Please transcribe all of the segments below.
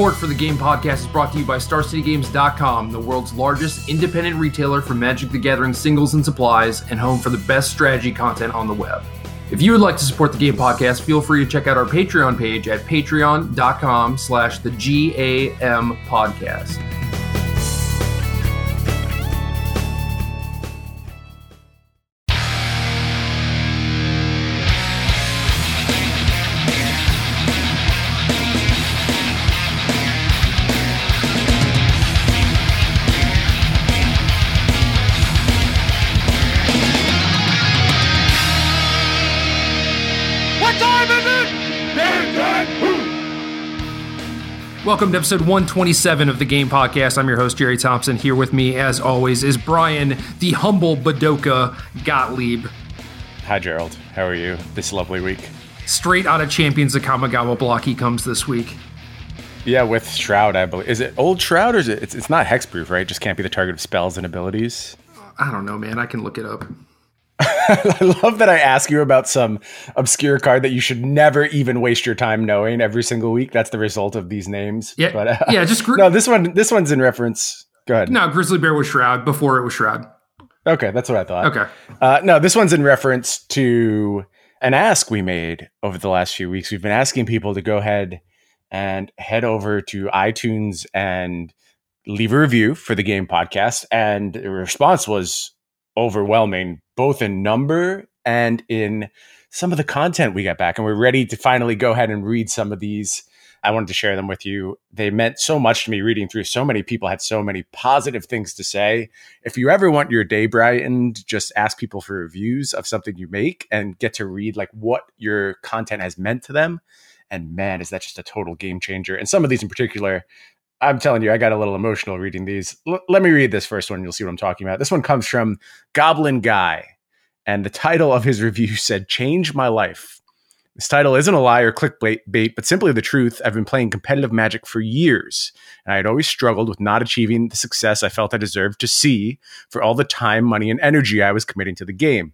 Support for the Game Podcast is brought to you by StarCityGames.com, the world's largest independent retailer for Magic the Gathering singles and supplies, and home for the best strategy content on the web. If you would like to support the Game Podcast, feel free to check out our Patreon page at patreon.com slash the GAM podcast. Welcome to episode 127 of the Game Podcast. I'm your host, Jerry Thompson. Here with me, as always, is Brian, the humble Budoka Gottlieb. Hi, Gerald. How are you this lovely week? Straight out of Champions of Kamigawa block, he comes this week. Yeah, with Shroud, I believe. Is it old Shroud or is it? It's, it's not hexproof, right? Just can't be the target of spells and abilities. I don't know, man. I can look it up. I love that I ask you about some obscure card that you should never even waste your time knowing every single week. That's the result of these names. Yeah, but, uh, yeah. Just no. This one, this one's in reference. Go ahead. No, Grizzly Bear was Shroud before it was Shroud. Okay, that's what I thought. Okay. Uh, no, this one's in reference to an ask we made over the last few weeks. We've been asking people to go ahead and head over to iTunes and leave a review for the game podcast, and the response was overwhelming, both in number and in some of the content we got back. And we're ready to finally go ahead and read some of these. I wanted to share them with you. They meant so much to me reading through. So many people had so many positive things to say. If you ever want your day brightened, just ask people for reviews of something you make and get to read like what your content has meant to them. And man, is that just a total game changer. And some of these in particular, I'm telling you, I got a little emotional reading these. L- let me read this first one. You'll see what I'm talking about. This one comes from Goblin Guy. And the title of his review said, Change My Life. This title isn't a lie or clickbait, but simply the truth. I've been playing competitive magic for years, and I had always struggled with not achieving the success I felt I deserved to see for all the time, money, and energy I was committing to the game.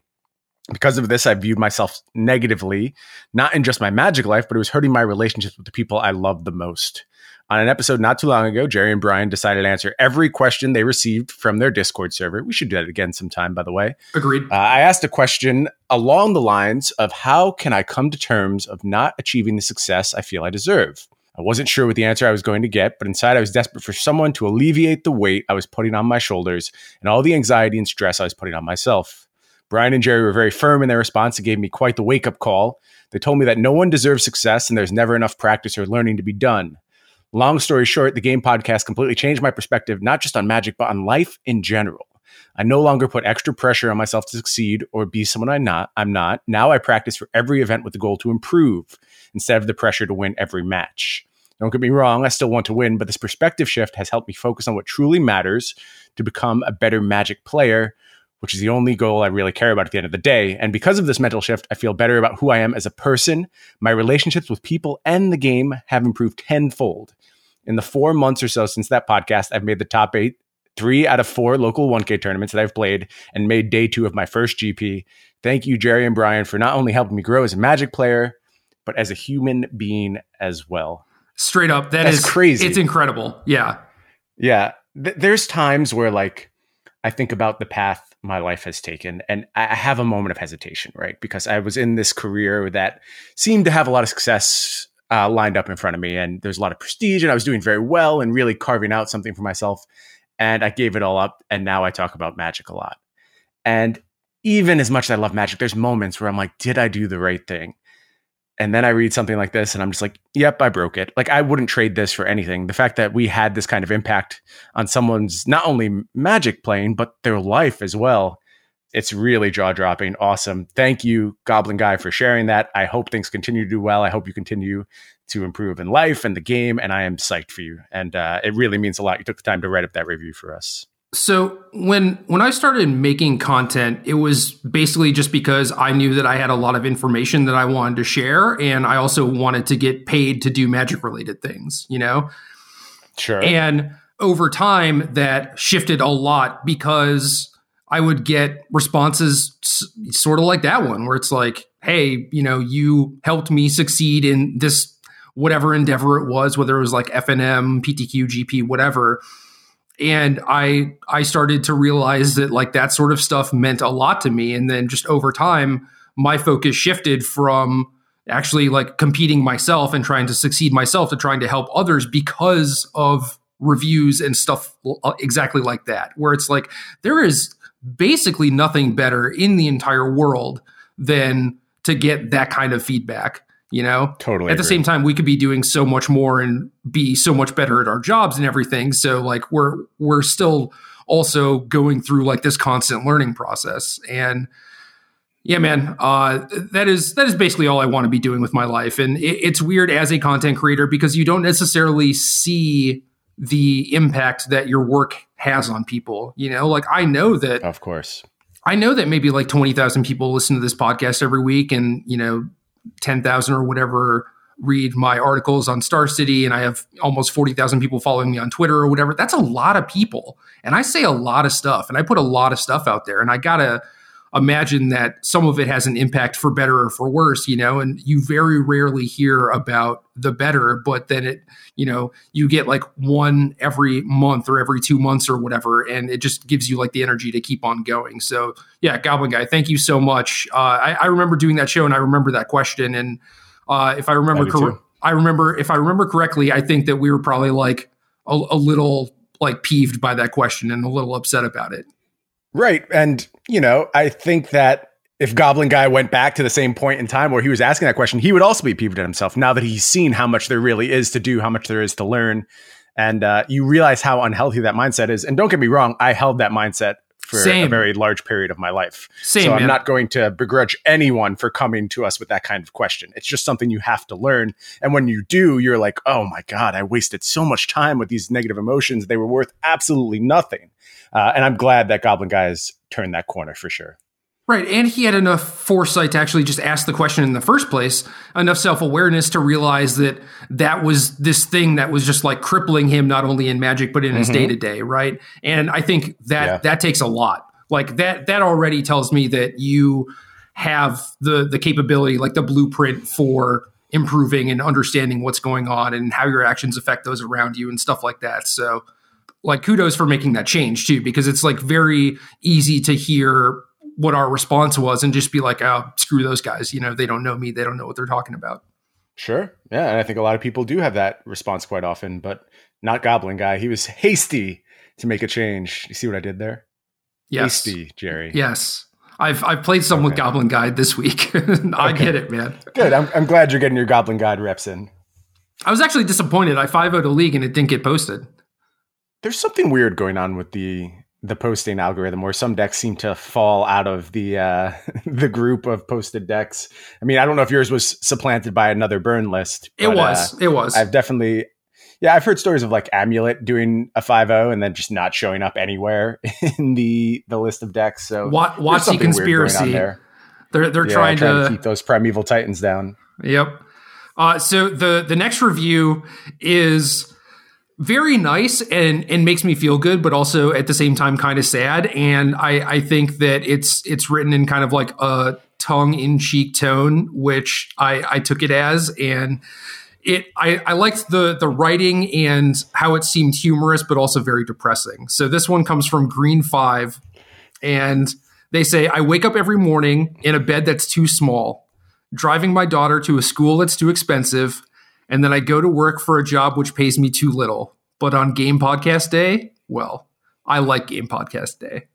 Because of this, I viewed myself negatively, not in just my magic life, but it was hurting my relationships with the people I loved the most. On an episode not too long ago, Jerry and Brian decided to answer every question they received from their Discord server. We should do that again sometime, by the way. Agreed. Uh, I asked a question along the lines of how can I come to terms of not achieving the success I feel I deserve? I wasn't sure what the answer I was going to get, but inside I was desperate for someone to alleviate the weight I was putting on my shoulders and all the anxiety and stress I was putting on myself. Brian and Jerry were very firm in their response and gave me quite the wake up call. They told me that no one deserves success and there's never enough practice or learning to be done. Long story short, the game podcast completely changed my perspective, not just on magic, but on life in general. I no longer put extra pressure on myself to succeed or be someone I'm not. I'm not. Now I practice for every event with the goal to improve instead of the pressure to win every match. Don't get me wrong, I still want to win, but this perspective shift has helped me focus on what truly matters to become a better magic player, which is the only goal I really care about at the end of the day. And because of this mental shift, I feel better about who I am as a person. My relationships with people and the game have improved tenfold. In the four months or so since that podcast, I've made the top eight, three out of four local 1K tournaments that I've played, and made day two of my first GP. Thank you, Jerry and Brian, for not only helping me grow as a magic player, but as a human being as well. Straight up, that That's is crazy. It's incredible. Yeah. Yeah. Th- there's times where, like, I think about the path my life has taken, and I have a moment of hesitation, right? Because I was in this career that seemed to have a lot of success uh, lined up in front of me, and there's a lot of prestige, and I was doing very well and really carving out something for myself. And I gave it all up, and now I talk about magic a lot. And even as much as I love magic, there's moments where I'm like, did I do the right thing? And then I read something like this and I'm just like, yep, I broke it. Like, I wouldn't trade this for anything. The fact that we had this kind of impact on someone's not only magic playing, but their life as well. It's really jaw dropping. Awesome. Thank you, Goblin Guy, for sharing that. I hope things continue to do well. I hope you continue to improve in life and the game. And I am psyched for you. And uh, it really means a lot. You took the time to write up that review for us. So when when I started making content, it was basically just because I knew that I had a lot of information that I wanted to share, and I also wanted to get paid to do magic related things, you know. Sure. And over time, that shifted a lot because I would get responses sort of like that one, where it's like, "Hey, you know, you helped me succeed in this whatever endeavor it was, whether it was like FNM, PTQ, GP, whatever. And I I started to realize that like that sort of stuff meant a lot to me. And then just over time, my focus shifted from actually like competing myself and trying to succeed myself to trying to help others because of reviews and stuff uh, exactly like that where it's like there is basically nothing better in the entire world than to get that kind of feedback you know totally at agree. the same time we could be doing so much more and be so much better at our jobs and everything so like we're we're still also going through like this constant learning process and yeah, man. Uh, that is that is basically all I want to be doing with my life, and it, it's weird as a content creator because you don't necessarily see the impact that your work has on people. You know, like I know that, of course, I know that maybe like twenty thousand people listen to this podcast every week, and you know, ten thousand or whatever read my articles on Star City, and I have almost forty thousand people following me on Twitter or whatever. That's a lot of people, and I say a lot of stuff, and I put a lot of stuff out there, and I gotta imagine that some of it has an impact for better or for worse, you know, and you very rarely hear about the better, but then it, you know, you get like one every month or every two months or whatever, and it just gives you like the energy to keep on going. So, yeah, Goblin Guy, thank you so much. Uh, I, I, remember doing that show and I remember that question. And uh, if I remember correctly, I remember if I remember correctly, I think that we were probably like a, a little like peeved by that question and a little upset about it. Right. And, you know, I think that if Goblin Guy went back to the same point in time where he was asking that question, he would also be peeved at himself now that he's seen how much there really is to do, how much there is to learn. And uh, you realize how unhealthy that mindset is. And don't get me wrong, I held that mindset for Same. a very large period of my life. Same, so I'm man. not going to begrudge anyone for coming to us with that kind of question. It's just something you have to learn. And when you do, you're like, oh my God, I wasted so much time with these negative emotions. They were worth absolutely nothing. Uh, and I'm glad that Goblin Guy has turned that corner for sure. Right. And he had enough foresight to actually just ask the question in the first place, enough self awareness to realize that that was this thing that was just like crippling him, not only in magic, but in mm-hmm. his day to day. Right. And I think that yeah. that takes a lot. Like that, that already tells me that you have the, the capability, like the blueprint for improving and understanding what's going on and how your actions affect those around you and stuff like that. So, like kudos for making that change too because it's like very easy to hear what our response was and just be like oh screw those guys you know they don't know me they don't know what they're talking about sure yeah and i think a lot of people do have that response quite often but not goblin guy he was hasty to make a change you see what i did there yes. hasty jerry yes I've I've played some okay. with Goblin Guide this week. I okay. get it, man. Good. I'm, I'm glad you're getting your Goblin Guide reps in. I was actually disappointed. I 5 0 a league and it didn't get posted there's something weird going on with the the posting algorithm where some decks seem to fall out of the uh, the group of posted decks. I mean, I don't know if yours was supplanted by another burn list. But, it was. Uh, it was. I've definitely yeah, I've heard stories of like Amulet doing a 5-0 and then just not showing up anywhere in the the list of decks. So watch the conspiracy. There. They're they're yeah, trying, trying to, to keep those primeval titans down. Yep. Uh, so the the next review is very nice and and makes me feel good, but also at the same time kind of sad. And I I think that it's it's written in kind of like a tongue in cheek tone, which I I took it as and. It, I, I liked the the writing and how it seemed humorous, but also very depressing. So this one comes from Green Five, and they say, "I wake up every morning in a bed that's too small, driving my daughter to a school that's too expensive, and then I go to work for a job which pays me too little. But on game podcast day, well, I like game podcast day.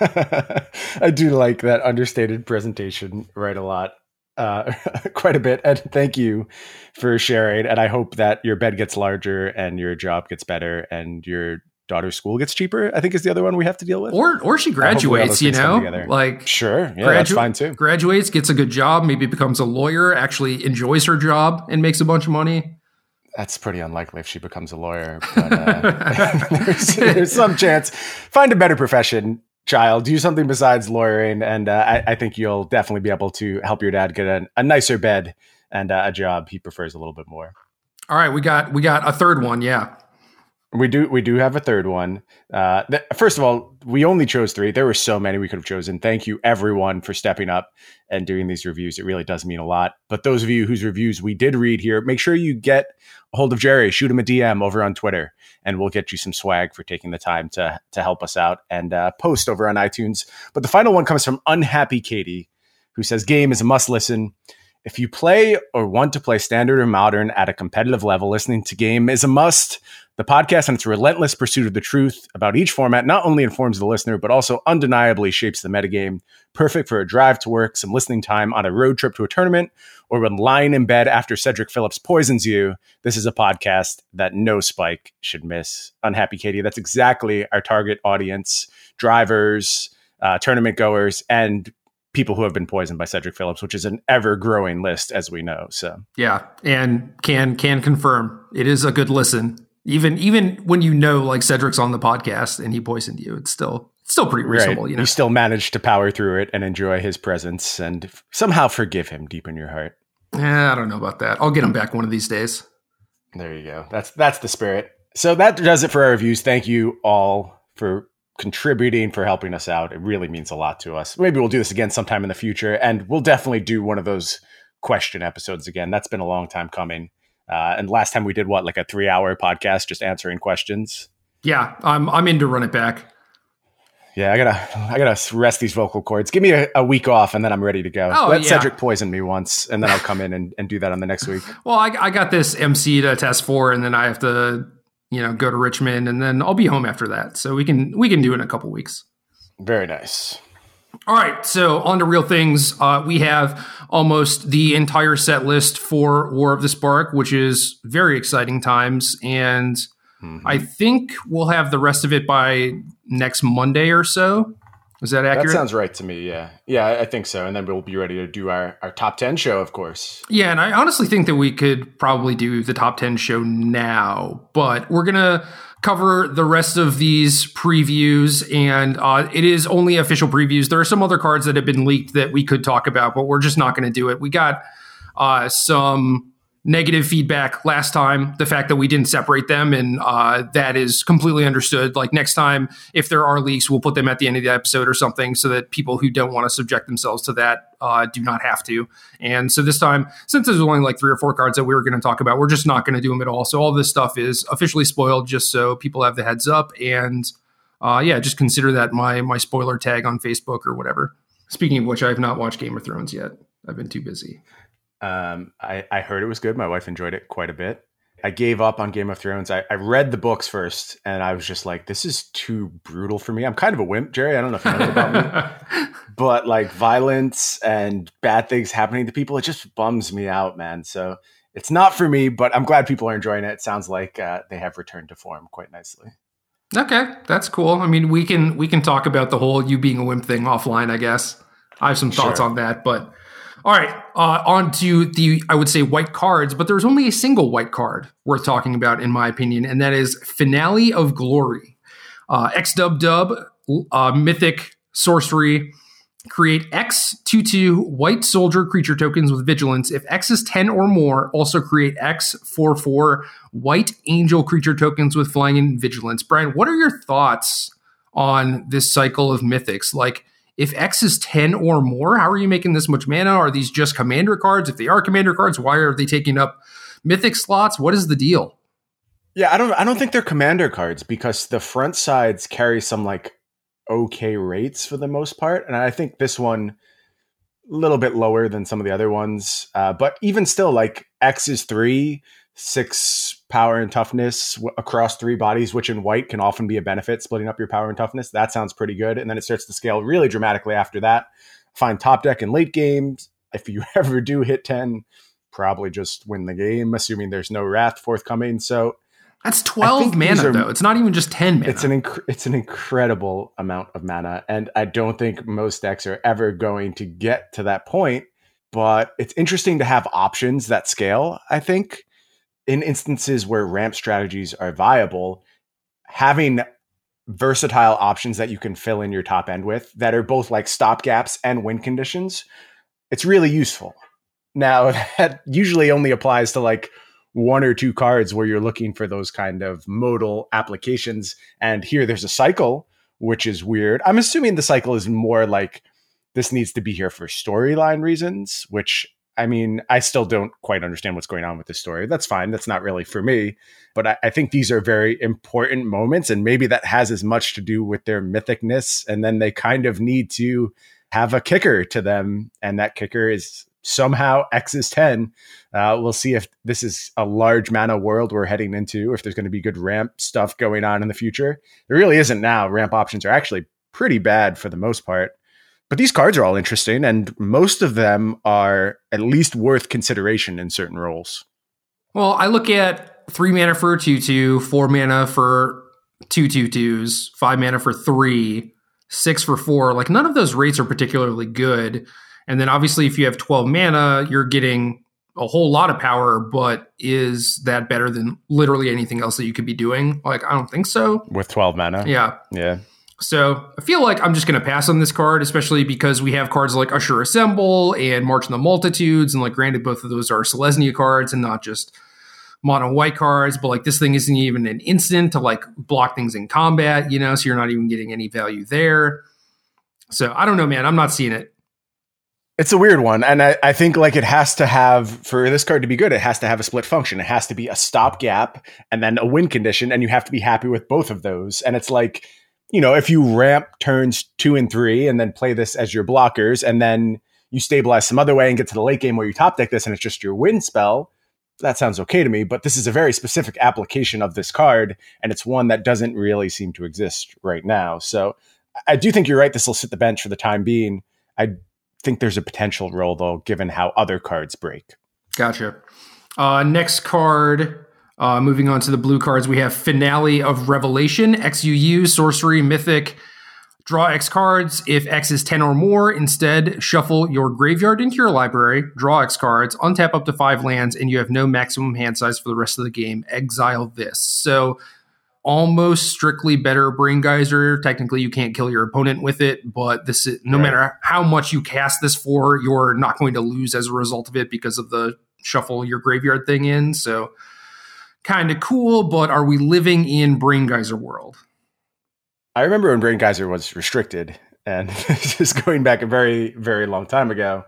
I do like that understated presentation right a lot. Uh, quite a bit. And thank you for sharing. And I hope that your bed gets larger and your job gets better and your daughter's school gets cheaper. I think is the other one we have to deal with. Or or she graduates, you know, like sure, yeah, gradu- that's fine too. Graduates, gets a good job, maybe becomes a lawyer, actually enjoys her job and makes a bunch of money. That's pretty unlikely if she becomes a lawyer. But, uh, there's, there's, some chance. Find a better profession, child. Do something besides lawyering, and uh, I, I, think you'll definitely be able to help your dad get a, a nicer bed and uh, a job he prefers a little bit more. All right, we got we got a third one. Yeah. We do we do have a third one. Uh, th- first of all, we only chose three. There were so many we could have chosen. Thank you everyone for stepping up and doing these reviews. It really does mean a lot. But those of you whose reviews we did read here, make sure you get a hold of Jerry. Shoot him a DM over on Twitter, and we'll get you some swag for taking the time to to help us out and uh, post over on iTunes. But the final one comes from Unhappy Katie, who says, "Game is a must listen." If you play or want to play standard or modern at a competitive level, listening to game is a must. The podcast and its relentless pursuit of the truth about each format not only informs the listener, but also undeniably shapes the metagame. Perfect for a drive to work, some listening time on a road trip to a tournament, or when lying in bed after Cedric Phillips poisons you. This is a podcast that no spike should miss. Unhappy Katie, that's exactly our target audience drivers, uh, tournament goers, and people who have been poisoned by Cedric Phillips, which is an ever growing list, as we know. So yeah, and can can confirm it is a good listen. Even even when you know like Cedric's on the podcast and he poisoned you, it's still it's still pretty reasonable. Right. You know, you still managed to power through it and enjoy his presence and somehow forgive him deep in your heart. Yeah, I don't know about that. I'll get him back one of these days. There you go. That's that's the spirit. So that does it for our reviews. Thank you all for contributing, for helping us out. It really means a lot to us. Maybe we'll do this again sometime in the future, and we'll definitely do one of those question episodes again. That's been a long time coming. Uh, and last time we did what, like a three-hour podcast, just answering questions. Yeah, I'm I'm in to run it back. Yeah, I gotta I gotta rest these vocal cords. Give me a, a week off, and then I'm ready to go. Oh, Let yeah. Cedric poison me once, and then I'll come in and, and do that on the next week. Well, I, I got this MC to test for, and then I have to you know, go to Richmond, and then I'll be home after that. So we can we can do it in a couple weeks. Very nice. All right, so on to real things. Uh, we have almost the entire set list for War of the Spark, which is very exciting times, and mm-hmm. I think we'll have the rest of it by next Monday or so. Is that accurate? That sounds right to me. Yeah, yeah, I think so. And then we'll be ready to do our, our top ten show, of course. Yeah, and I honestly think that we could probably do the top ten show now, but we're gonna cover the rest of these previews, and uh, it is only official previews. There are some other cards that have been leaked that we could talk about, but we're just not going to do it. We got uh, some negative feedback last time the fact that we didn't separate them and uh, that is completely understood. Like next time if there are leaks we'll put them at the end of the episode or something so that people who don't want to subject themselves to that uh, do not have to. And so this time since there's only like three or four cards that we were going to talk about we're just not going to do them at all. So all this stuff is officially spoiled just so people have the heads up and uh, yeah just consider that my my spoiler tag on facebook or whatever. Speaking of which i have not watched game of thrones yet. I've been too busy um, I, I heard it was good. My wife enjoyed it quite a bit. I gave up on Game of Thrones. I, I read the books first, and I was just like, "This is too brutal for me." I'm kind of a wimp, Jerry. I don't know if you know about me, but like violence and bad things happening to people, it just bums me out, man. So it's not for me. But I'm glad people are enjoying it. It sounds like uh, they have returned to form quite nicely. Okay, that's cool. I mean, we can we can talk about the whole you being a wimp thing offline. I guess I have some thoughts sure. on that, but all right, uh, on to the, I would say, white cards, but there's only a single white card worth talking about, in my opinion, and that is Finale of Glory. Uh, X Dub Dub, uh, Mythic Sorcery, create X 2 2 white soldier creature tokens with vigilance. If X is 10 or more, also create X 4 4 white angel creature tokens with flying and vigilance. Brian, what are your thoughts on this cycle of mythics? Like, if X is 10 or more, how are you making this much mana? Are these just commander cards? If they are commander cards, why are they taking up mythic slots? What is the deal? Yeah, I don't I don't think they're commander cards because the front sides carry some like okay rates for the most part. And I think this one a little bit lower than some of the other ones. Uh, but even still, like X is three, six power and toughness w- across three bodies, which in white can often be a benefit, splitting up your power and toughness. That sounds pretty good. And then it starts to scale really dramatically after that. Find top deck in late games. If you ever do hit 10, probably just win the game, assuming there's no wrath forthcoming. So that's 12 mana, are, though. It's not even just 10 mana. It's an, inc- it's an incredible amount of mana. And I don't think most decks are ever going to get to that point. But it's interesting to have options that scale, I think in instances where ramp strategies are viable, having versatile options that you can fill in your top end with that are both like stopgaps and win conditions, it's really useful. Now, that usually only applies to like one or two cards where you're looking for those kind of modal applications. And here there's a cycle, which is weird. I'm assuming the cycle is more like this needs to be here for storyline reasons, which I mean, I still don't quite understand what's going on with this story. That's fine. That's not really for me. But I, I, think these are very important moments. And maybe that has as much to do with their mythicness. And then they kind of need to have a kicker to them. And that kicker is somehow X is 10. Uh, we'll see if this is a large mana world we're heading into, if there's going to be good ramp stuff going on in the future. There really isn't now. Ramp options are actually pretty bad for the most part. But these cards are all interesting, and most of them are at least worth consideration in certain roles. Well, I look at three mana for a 2 2, four mana for two two twos, five mana for three, six for four. Like none of those rates are particularly good. And then obviously, if you have 12 mana, you're getting a whole lot of power, but is that better than literally anything else that you could be doing? Like, I don't think so. With 12 mana? Yeah. Yeah. So I feel like I'm just going to pass on this card, especially because we have cards like Usher Assemble and March of the Multitudes. And like, granted, both of those are Selesnya cards and not just mono white cards, but like this thing isn't even an instant to like block things in combat, you know, so you're not even getting any value there. So I don't know, man. I'm not seeing it. It's a weird one. And I, I think like it has to have, for this card to be good, it has to have a split function. It has to be a stopgap and then a win condition. And you have to be happy with both of those. And it's like, you know, if you ramp turns two and three and then play this as your blockers and then you stabilize some other way and get to the late game where you top deck this and it's just your win spell, that sounds okay to me. But this is a very specific application of this card, and it's one that doesn't really seem to exist right now. So I do think you're right. This will sit the bench for the time being. I think there's a potential role though, given how other cards break. Gotcha. Uh, next card uh, moving on to the blue cards, we have Finale of Revelation, XUU, Sorcery, Mythic. Draw X cards. If X is 10 or more, instead shuffle your graveyard into your library, draw X cards, untap up to five lands, and you have no maximum hand size for the rest of the game. Exile this. So almost strictly better brain geyser. Technically, you can't kill your opponent with it, but this is, no right. matter how much you cast this for, you're not going to lose as a result of it because of the shuffle your graveyard thing in. So kind of cool, but are we living in Brain Geyser world? I remember when Brain Geyser was restricted, and this is going back a very, very long time ago.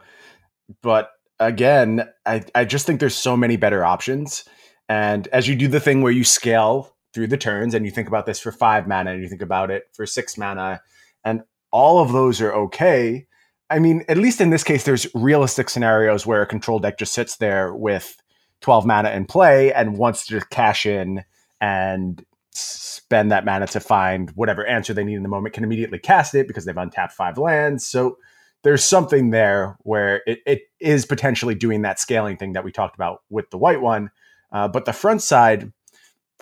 But again, I, I just think there's so many better options. And as you do the thing where you scale through the turns and you think about this for five mana and you think about it for six mana, and all of those are okay. I mean, at least in this case, there's realistic scenarios where a control deck just sits there with 12 mana in play and wants to cash in and spend that mana to find whatever answer they need in the moment, can immediately cast it because they've untapped five lands. So there's something there where it, it is potentially doing that scaling thing that we talked about with the white one. Uh, but the front side,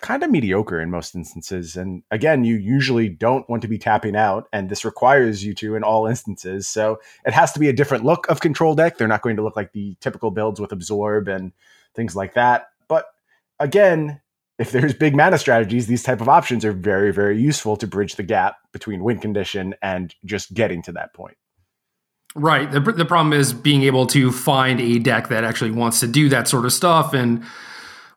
kind of mediocre in most instances. And again, you usually don't want to be tapping out, and this requires you to in all instances. So it has to be a different look of control deck. They're not going to look like the typical builds with absorb and things like that. But again, if there's big mana strategies, these type of options are very, very useful to bridge the gap between win condition and just getting to that point. Right. The, the problem is being able to find a deck that actually wants to do that sort of stuff. And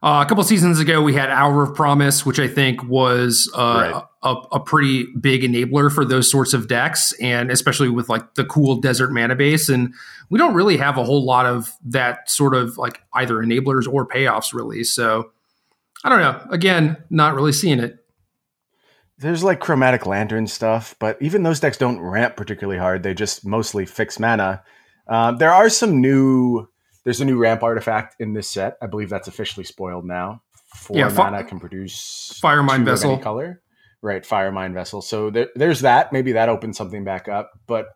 uh, a couple seasons ago, we had Hour of Promise, which I think was uh, right. a, a, pretty big enabler for those sorts of decks, and especially with like the cool desert mana base. And we don't really have a whole lot of that sort of like either enablers or payoffs, really. So I don't know. Again, not really seeing it. There's like chromatic lantern stuff, but even those decks don't ramp particularly hard. They just mostly fix mana. Uh, there are some new there's a new ramp artifact in this set. I believe that's officially spoiled now. Four yeah, fi- mana can produce Firemind Vessel color. Right, Firemind Vessel. So there, there's that. Maybe that opens something back up, but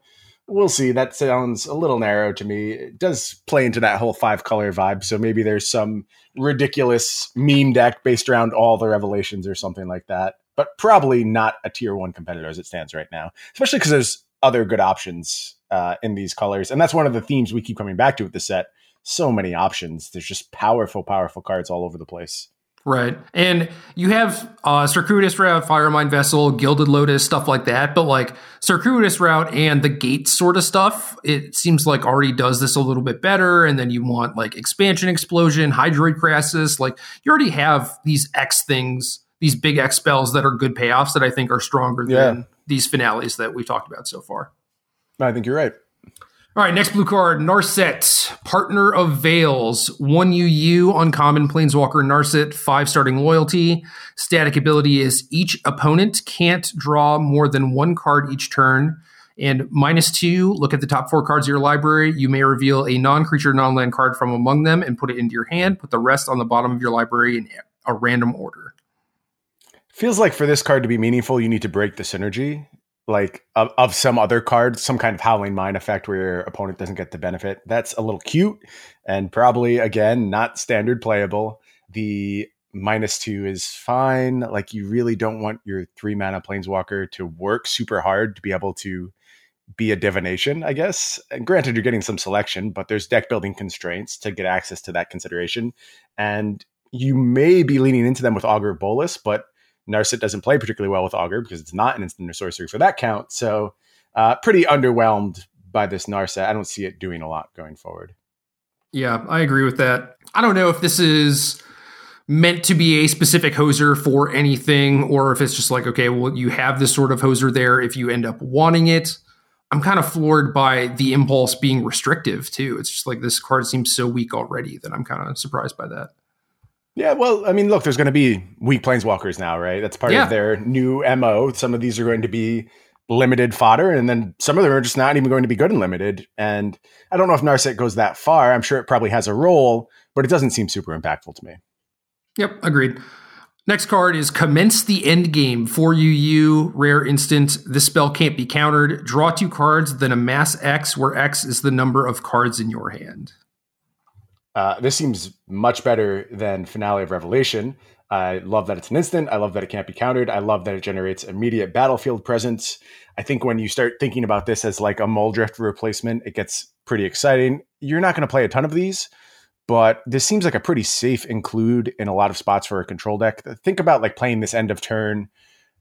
we'll see. That sounds a little narrow to me. It does play into that whole five color vibe. So maybe there's some ridiculous meme deck based around all the revelations or something like that. But probably not a tier one competitor as it stands right now, especially because there's other good options uh, in these colors. And that's one of the themes we keep coming back to with the set so many options. There's just powerful, powerful cards all over the place. Right. And you have uh, Circuitous Route, Firemind Vessel, Gilded Lotus, stuff like that. But like Circuitous Route and the Gate sort of stuff, it seems like already does this a little bit better. And then you want like Expansion Explosion, Hydroid Krasis. Like you already have these X things, these big X spells that are good payoffs that I think are stronger Yeah. than these finales that we've talked about so far. I think you're right. All right, next blue card, Narset, Parter of Veils, one UU, uncommon Planeswalker Narset, five starting loyalty. Static ability is each opponent can't draw more than one card each turn. And minus two, look at the top four cards of your library. You may reveal a non creature, non land card from among them and put it into your hand. Put the rest on the bottom of your library in a random order. Feels like for this card to be meaningful, you need to break the synergy, like of, of some other card, some kind of howling mine effect where your opponent doesn't get the benefit. That's a little cute and probably again not standard playable. The minus two is fine. Like you really don't want your three mana planeswalker to work super hard to be able to be a divination, I guess. And granted, you're getting some selection, but there's deck building constraints to get access to that consideration. And you may be leaning into them with Augur Bolas, but Narset doesn't play particularly well with Augur because it's not an instant or sorcery for that count. So, uh, pretty underwhelmed by this Narset. I don't see it doing a lot going forward. Yeah, I agree with that. I don't know if this is meant to be a specific hoser for anything or if it's just like, okay, well, you have this sort of hoser there if you end up wanting it. I'm kind of floored by the impulse being restrictive too. It's just like this card seems so weak already that I'm kind of surprised by that. Yeah, well, I mean, look, there's going to be weak planeswalkers now, right? That's part Yeah. of their new MO. Some of these are going to be limited fodder, and then some of them are just not even going to be good and limited. And I don't know if Narset goes that far. I'm sure it probably has a role, but it doesn't seem super impactful to me. Yep, agreed. Next card is Commence the End Game. 4UU, rare instant. This spell can't be countered. Draw two cards, then amass X, where X is the number of cards in your hand. Uh, this seems much better than Finale of Revelation. I love that it's an instant. I love that it can't be countered. I love that it generates immediate battlefield presence. I think when you start thinking about this as like a Muldrift replacement, it gets pretty exciting. You're not going to play a ton of these, but this seems like a pretty safe include in a lot of spots for a control deck. Think about like playing this end of turn,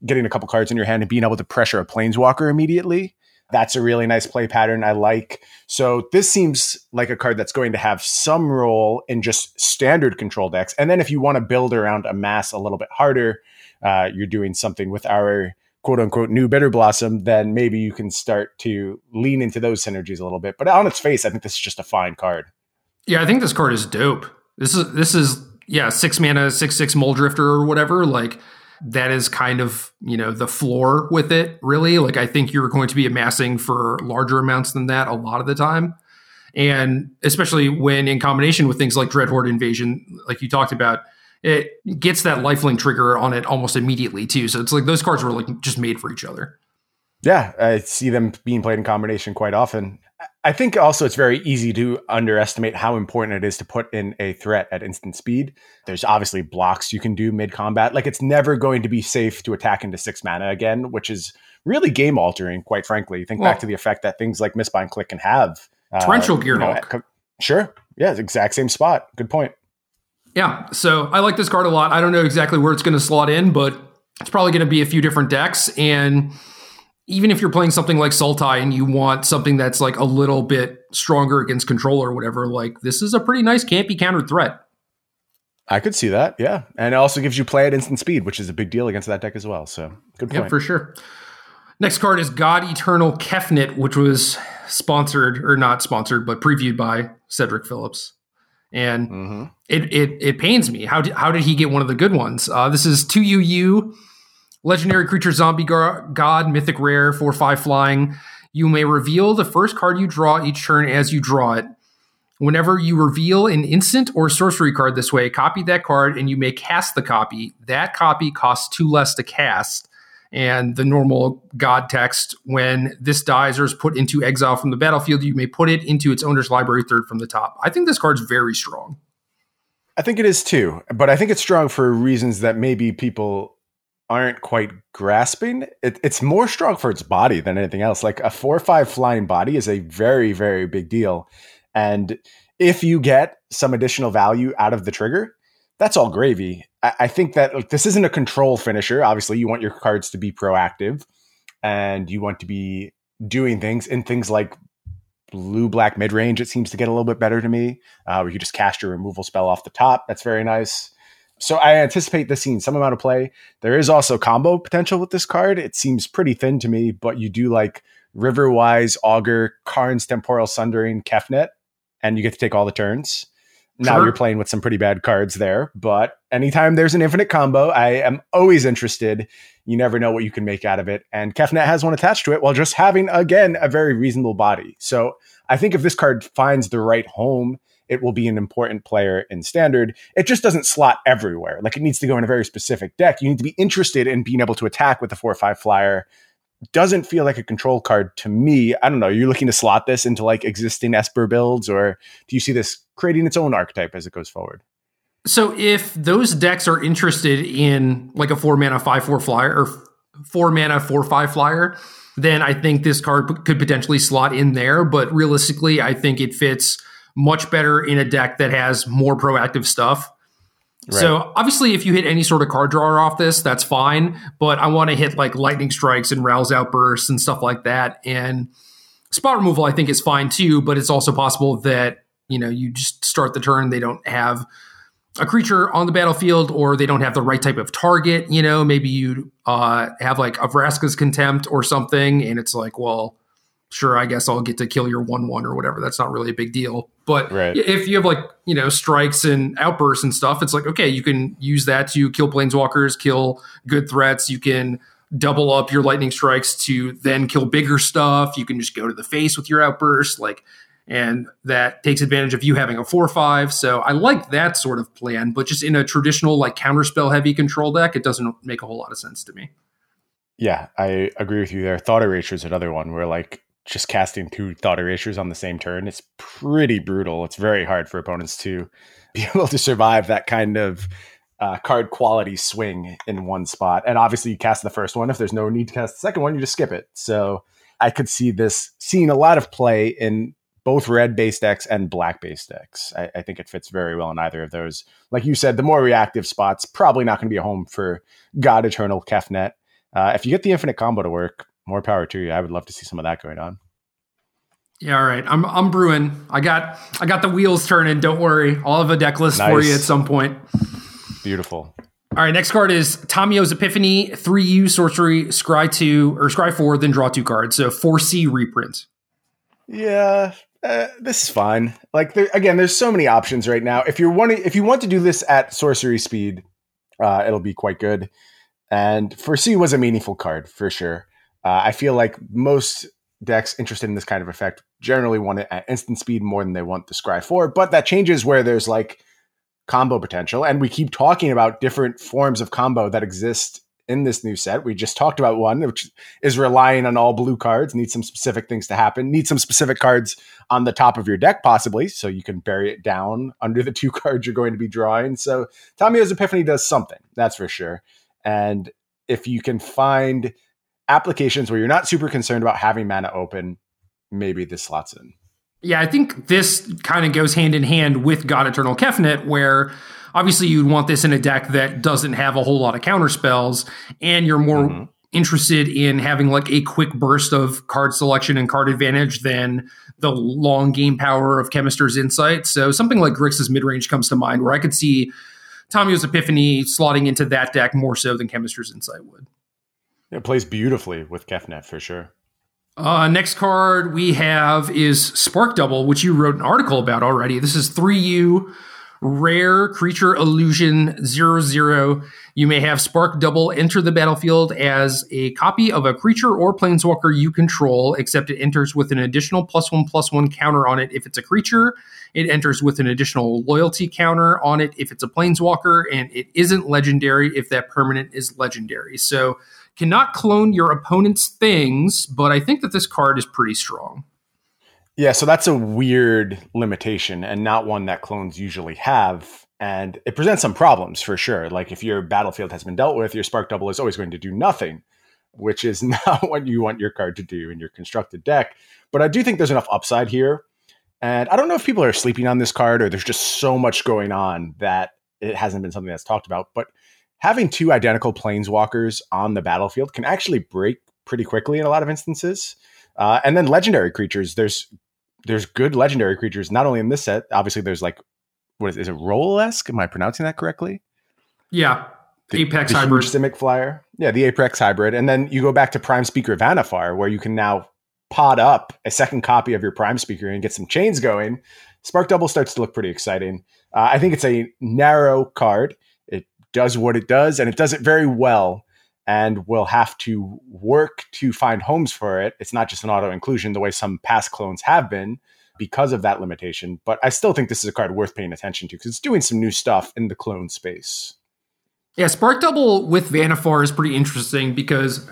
getting a couple cards in your hand, and being able to pressure a planeswalker immediately. That's a really nice play pattern I like. So this seems like a card that's going to have some role in just standard control decks. And then if you want to build around amass a little bit harder, uh, you're doing something with our quote unquote new bitter blossom, then maybe you can start to lean into those synergies a little bit. But on its face, I think this is just a fine card. Yeah, I think this card is dope. This is this is yeah, six mana, six six Mulldrifter or whatever. Like that is kind of you know the floor with it. Really, like I think you're going to be amassing for larger amounts than that a lot of the time, and especially when in combination with things like Dreadhorde Invasion, like you talked about. It gets that lifelink trigger on it almost immediately too. So it's like those cards were like just made for each other. Yeah, I see them being played in combination quite often. I think also it's very easy to underestimate how important it is to put in a threat at instant speed. There's obviously blocks you can do mid combat. Like it's never going to be safe to attack into six mana again, which is really game altering, quite frankly. Think Well- back to the effect that things like Mistbind Clique can have. Uh, Torrential you know, Gearhulk. co- sure. Yeah, exact same spot. Good point. Yeah, so I like this card a lot. I don't know exactly where it's going to slot in, but it's probably going to be a few different decks. And even if you're playing something like Sultai and you want something that's like a little bit stronger against control or whatever, like this is a pretty nice can't be countered threat. I could see that. Yeah. And it also gives you play at instant speed, which is a big deal against that deck as well. So good point. Yep, for sure. Next card is God Eternal Kefnet, which was sponsored or not sponsored, but previewed by Cedric Phillips. And Mhm. it it it pains me. How did how did he get one of the good ones? Uh, this is two UU, legendary creature, zombie gar- god, mythic rare, four five flying. You may reveal the first card you draw each turn as you draw it. Whenever you reveal an instant or sorcery card this way, copy that card and you may cast the copy. That copy costs two less to cast. And the normal god text, when this dies or is put into exile from the battlefield, you may put it into its owner's library third from the top. I think this card's very strong. I think it is too, but I think it's strong for reasons that maybe people aren't quite grasping. It, it's more strong for its body than anything else. Like a four or five flying body is a very, very big deal. And if you get some additional value out of the trigger, that's all gravy. I, I think that like, this isn't a control finisher. Obviously, you want your cards to be proactive and you want to be doing things in things like blue black mid range. It seems to get a little bit better to me, uh, where you just cast your removal spell off the top. That's very nice. So I anticipate this seeing some amount of play. There is also combo potential with this card. It seems pretty thin to me, but you do like Riverwise, Augur, Karn's Temporal Sundering, Kefnet, and you get to take all the turns. Now Sure. you're playing with some pretty bad cards there, but anytime there's an infinite combo, I am always interested. You never know what you can make out of it. And Kefnet has one attached to it while just having, again, a very reasonable body. So I think if this card finds the right home, it will be an important player in standard. It just doesn't slot everywhere. Like it needs to go in a very specific deck. You need to be interested in being able to attack with a four or five flyer. Doesn't feel like a control card to me. I don't know. You're looking to slot this into like existing Esper builds, or do you see this creating its own archetype as it goes forward? So if those decks are interested in like a four mana five four flyer or four mana four five flyer, then I think this card could potentially slot in there. But realistically, I think it fits much better in a deck that has more proactive stuff. So obviously, if you hit any sort of card drawer off this, that's fine. But I want to hit like lightning strikes and Ral's outbursts and stuff like that. And spot removal, I think, is fine too. But it's also possible that you know you just start the turn, they don't have a creature on the battlefield, or they don't have the right type of target. You know, maybe you uh, have like a Vraska's contempt or something, and it's like, well, sure, I guess I'll get to kill your one one or whatever. That's not really a big deal. But Right. if you have like you know strikes and outbursts and stuff, it's like okay, you can use that to kill planeswalkers, kill good threats. You can double up your lightning strikes to then kill bigger stuff. You can just go to the face with your outburst, like, and that takes advantage of you having a four five. So I like that sort of plan, but just in a traditional like counterspell heavy control deck, it doesn't make a whole lot of sense to me. Yeah, I agree with you there. Thought Erasure is another one where like just casting two Thought Erasures on the same turn, it's pretty brutal. It's very hard for opponents to be able to survive that kind of uh, card quality swing in one spot. And obviously, you cast the first one. If there's no need to cast the second one, you just skip it. So I could see this seeing a lot of play in both red based decks and black based decks. I, I think it fits very well in either of those. Like you said, the more reactive spots probably not going to be a home for God Eternal Kefnet. Uh, if you get the infinite combo to work, more power to you. I would love to see some of that going on. Yeah, all right. I'm I'm brewing. I got I got the wheels turning. Don't worry. I'll have a deck list for you at some point. Beautiful. All right, next card is Tamiyo's Epiphany, 3U sorcery, scry 2 or scry 4, then draw two cards. So Foresee reprint. Yeah, uh, this is fine. Like there, again, there's so many options right now. If you're wanting, if you want to do this at sorcery speed, uh, it'll be quite good. And Foresee was a meaningful card for sure. Uh, I feel like most decks interested in this kind of effect generally want it at instant speed more than they want the Scry 4, but that changes where there's like combo potential. And we keep talking about different forms of combo that exist in this new set. We just talked about one, which is relying on all blue cards, need some specific things to happen, need some specific cards on the top of your deck, possibly, so you can bury it down under the two cards you're going to be drawing. So Tamiyo's Epiphany does something, that's for sure. And if you can find applications where you're not super concerned about having mana open, maybe this slots in. Yeah, I think this kind of goes hand in hand with God Eternal Kefnet, where obviously you'd want this in a deck that doesn't have a whole lot of counter spells, and you're more Mhm. interested in having like a quick burst of card selection and card advantage than the long game power of Chemister's Insight. So something like Grixis midrange comes to mind, where I could see Tamiyo's Epiphany slotting into that deck more so than Chemister's Insight would. It plays beautifully with Kefnet for sure. Uh, next card we have is Spark Double, which you wrote an article about already. This is 3U rare creature illusion 00. You may have Spark Double enter the battlefield as a copy of a creature or planeswalker you control, except it enters with an additional plus one plus one counter on it if it's a creature. It enters with an additional loyalty counter on it if it's a planeswalker, and it isn't legendary if that permanent is legendary. So cannot clone your opponent's things, but I think that this card is pretty strong. Yeah, so that's a weird limitation and not one that clones usually have. And it presents some problems for sure. Like if your battlefield has been dealt with, your spark double is always going to do nothing, which is not what you want your card to do in your constructed deck. But I do think there's enough upside here. And I don't know if people are sleeping on this card or there's just so much going on that it hasn't been something that's talked about. But having two identical planeswalkers on the battlefield can actually break pretty quickly in a lot of instances. Uh, and then legendary creatures, there's there's good legendary creatures not only in this set. Obviously, there's like what is, is it Rololesk? Am I pronouncing that correctly? Yeah, the, Apex the hybrid. Simic flyer. Yeah, the Apex hybrid, and then you go back to Prime Speaker Vannifar, where you can now pod up a second copy of your Prime Speaker and get some chains going. Spark Double starts to look pretty exciting. Uh, I think it's a narrow card. Does what it does, and it does it very well. And we'll have to work to find homes for it. It's not just an auto inclusion the way some past clones have been because of that limitation. But I still think this is a card worth paying attention to because it's doing some new stuff in the clone space. Yeah, Spark Double with Vannifar is pretty interesting because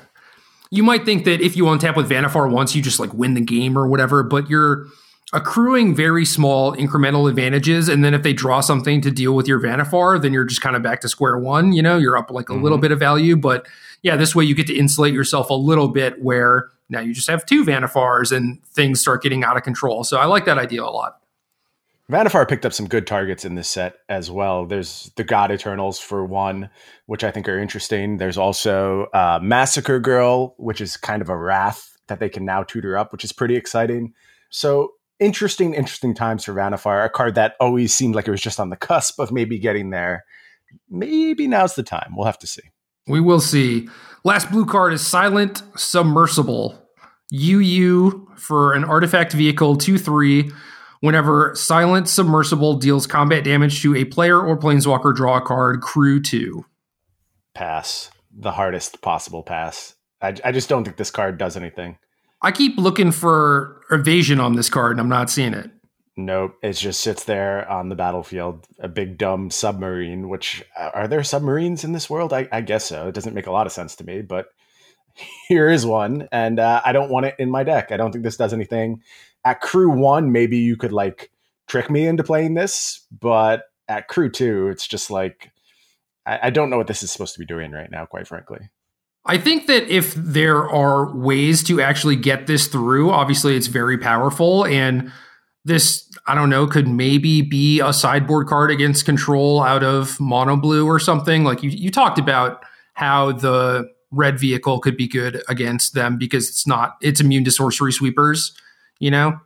you might think that if you untap with Vannifar once, you just like win the game or whatever, but you're accruing very small incremental advantages. And then if they draw something to deal with your Vannifar, then you're just kind of back to square one. You know, you're up like a mm-hmm. little bit of value. But yeah, this way you get to insulate yourself a little bit where now you just have two Vannifars and things start getting out of control. So I like that idea a lot. Vannifar picked up some good targets in this set as well. There's the God Eternals for one, which I think are interesting. There's also uh, Massacre Girl, which is kind of a wrath that they can now tutor up, which is pretty exciting. So interesting, interesting times for Vannifar, a card that always seemed like it was just on the cusp of maybe getting there. Maybe now's the time. We'll have to see. We will see. Last blue card is Silent Submersible. UU for an artifact vehicle 2 3. Whenever Silent Submersible deals combat damage to a player or planeswalker, draw a card, crew 2. Pass. The hardest possible pass. I, I just don't think this card does anything. I keep looking for evasion on this card and I'm not seeing it. Nope, it just sits there on the battlefield, a big dumb submarine. Which uh, are there submarines in this world? I, I guess so. It doesn't make a lot of sense to me, but here is one, and uh, I don't want it in my deck. I don't think this does anything. At crew one, maybe you could like trick me into playing this, but at crew two, it's just like I, I don't know what this is supposed to be doing right now, quite frankly. I think that if there are ways to actually get this through, obviously it's very powerful. And this, I don't know, could maybe be a sideboard card against control out of mono blue or something. Like you, you talked about how the red vehicle could be good against them because it's not, it's immune to sorcery sweepers, you know?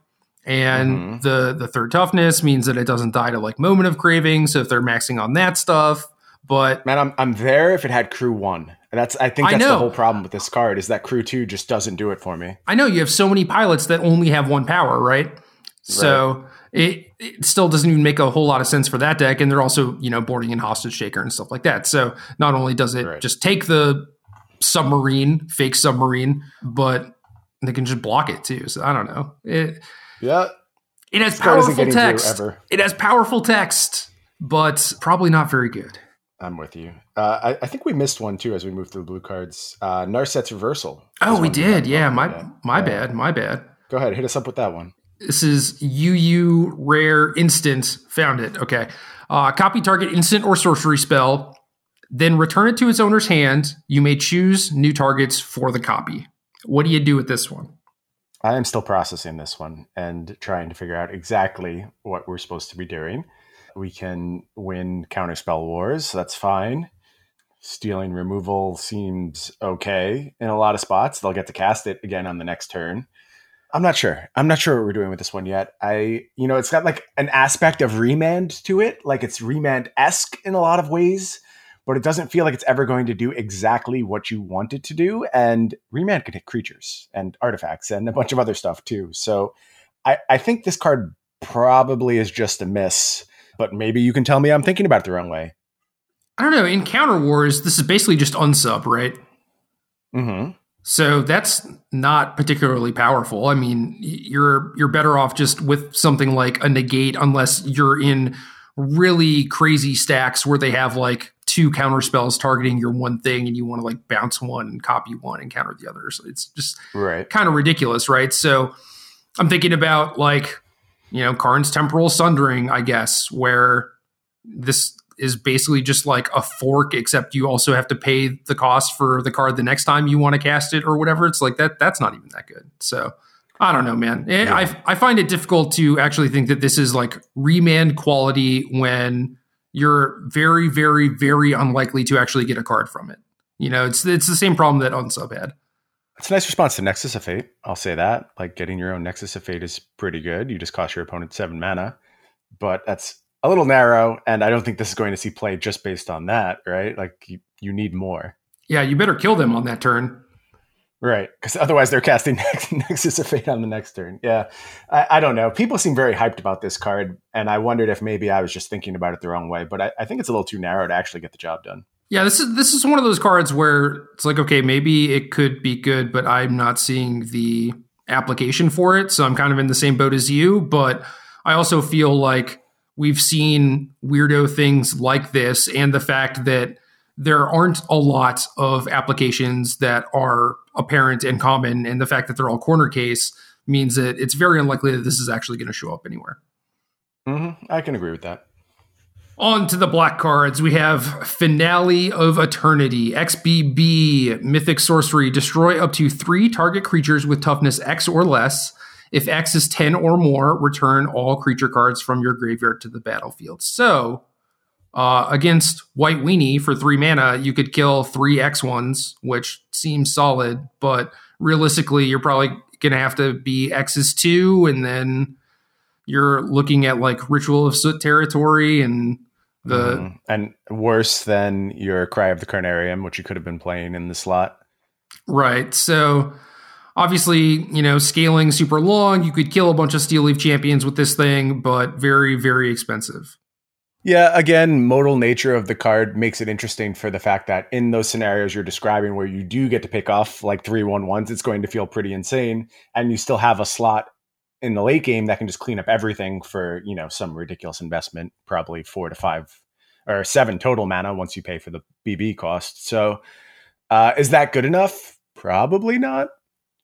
And mm-hmm. the the third toughness means that it doesn't die to like moment of craving. So if they're maxing on that stuff, but man, I'm I'm there if it had crew one. That's I think that's I the whole problem with this card is that crew two just doesn't do it for me. I know you have so many pilots that only have one power, right? So. It, it still doesn't even make a whole lot of sense for that deck, and they're also you know boarding in Hostage Taker and stuff like that. So not only does it right. just take the submarine, fake submarine, but they can just block it too. So I don't know. It yeah. It has powerful text. It has powerful text, but probably not very good. I'm with you. Uh, I, I, think we missed one too as we moved through the blue cards. Uh, Narset's reversal. Oh, we did. Yeah, my my bad. My bad. Go ahead, hit us up with that one. This is UU rare instant. Found it. Okay. Uh, copy target instant or sorcery spell, then return it to its owner's hand. You may choose new targets for the copy. What do you do with this one? I am still processing this one and trying to figure out exactly what we're supposed to be doing. We can win counterspell wars. That's fine. Stealing removal seems okay in a lot of spots. They'll get to cast it again on the next turn. I'm not sure. I'm not sure what we're doing with this one yet. I, you know, it's got like an aspect of remand to it. Like it's remand esque in a lot of ways, but it doesn't feel like it's ever going to do exactly what you want it to do. And remand can hit creatures and artifacts and a bunch of other stuff too. So I, I think this card probably is just a miss but maybe you can tell me I'm thinking about it the wrong way. I don't know. In Counter Wars, this is basically just unsub, right? Mm-hmm. So that's not particularly powerful. I mean, you're you're better off just with something like a negate, unless you're in really crazy stacks where they have like two counter spells targeting your one thing, and you want to like bounce one and copy one and counter the other. So it's just right. kind of ridiculous, right? So I'm thinking about like you know, Karn's temporal sundering, I guess, where this is basically just like a fork, except you also have to pay the cost for the card the next time you want to cast it or whatever. It's like that. That's not even that good. So I don't know, man. Eh, yeah. I I find it difficult to actually think that this is like remand quality when you're very, very, very unlikely to actually get a card from it. You know, it's it's the same problem that Unsub had. It's a nice response to Nexus of Fate. I'll say that. Like getting your own Nexus of Fate is pretty good. You just cost your opponent seven mana, but that's a little narrow. And I don't think this is going to see play just based on that, right? Like you, you need more. Yeah, you better kill them on that turn. Right, because otherwise they're casting Nexus of Fate on the next turn. Yeah, I, I, don't know. People seem very hyped about this card, and I wondered if maybe I was just thinking about it the wrong way. But I, I think it's a little too narrow to actually get the job done. Yeah, this is this is one of those cards where it's like, okay, maybe it could be good, but I'm not seeing the application for it. So I'm kind of in the same boat as you. But I also feel like we've seen weirdo things like this, and the fact that there aren't a lot of applications that are apparent and common, and the fact that they're all corner case means that it's very unlikely that this is actually going to show up anywhere. Mm-hmm. I can agree with that. On to the black cards. We have Finale of Eternity, XBB, Mythic Sorcery. Destroy up to three target creatures with toughness X or less. If X is 10 or more, return all creature cards from your graveyard to the battlefield. So, uh, against White Weenie for three mana, you could kill three X ones, which seems solid, but realistically, you're probably going to have to be X's two, and then you're looking at like Ritual of Soot territory and the mm. and worse than your Cry of the Carnarium, which you could have been playing in the slot. Right. So obviously, you know, scaling super long. You could kill a bunch of Steel Leaf champions with this thing, but very, very expensive. Yeah, again, modal nature of the card makes it interesting for the fact that in those scenarios you're describing where you do get to pick off like three one ones, it's going to feel pretty insane. And you still have a slot in the late game that can just clean up everything for you know some ridiculous investment, probably four to five or seven total mana once you pay for the BB cost. So, uh, is that good enough? Probably not.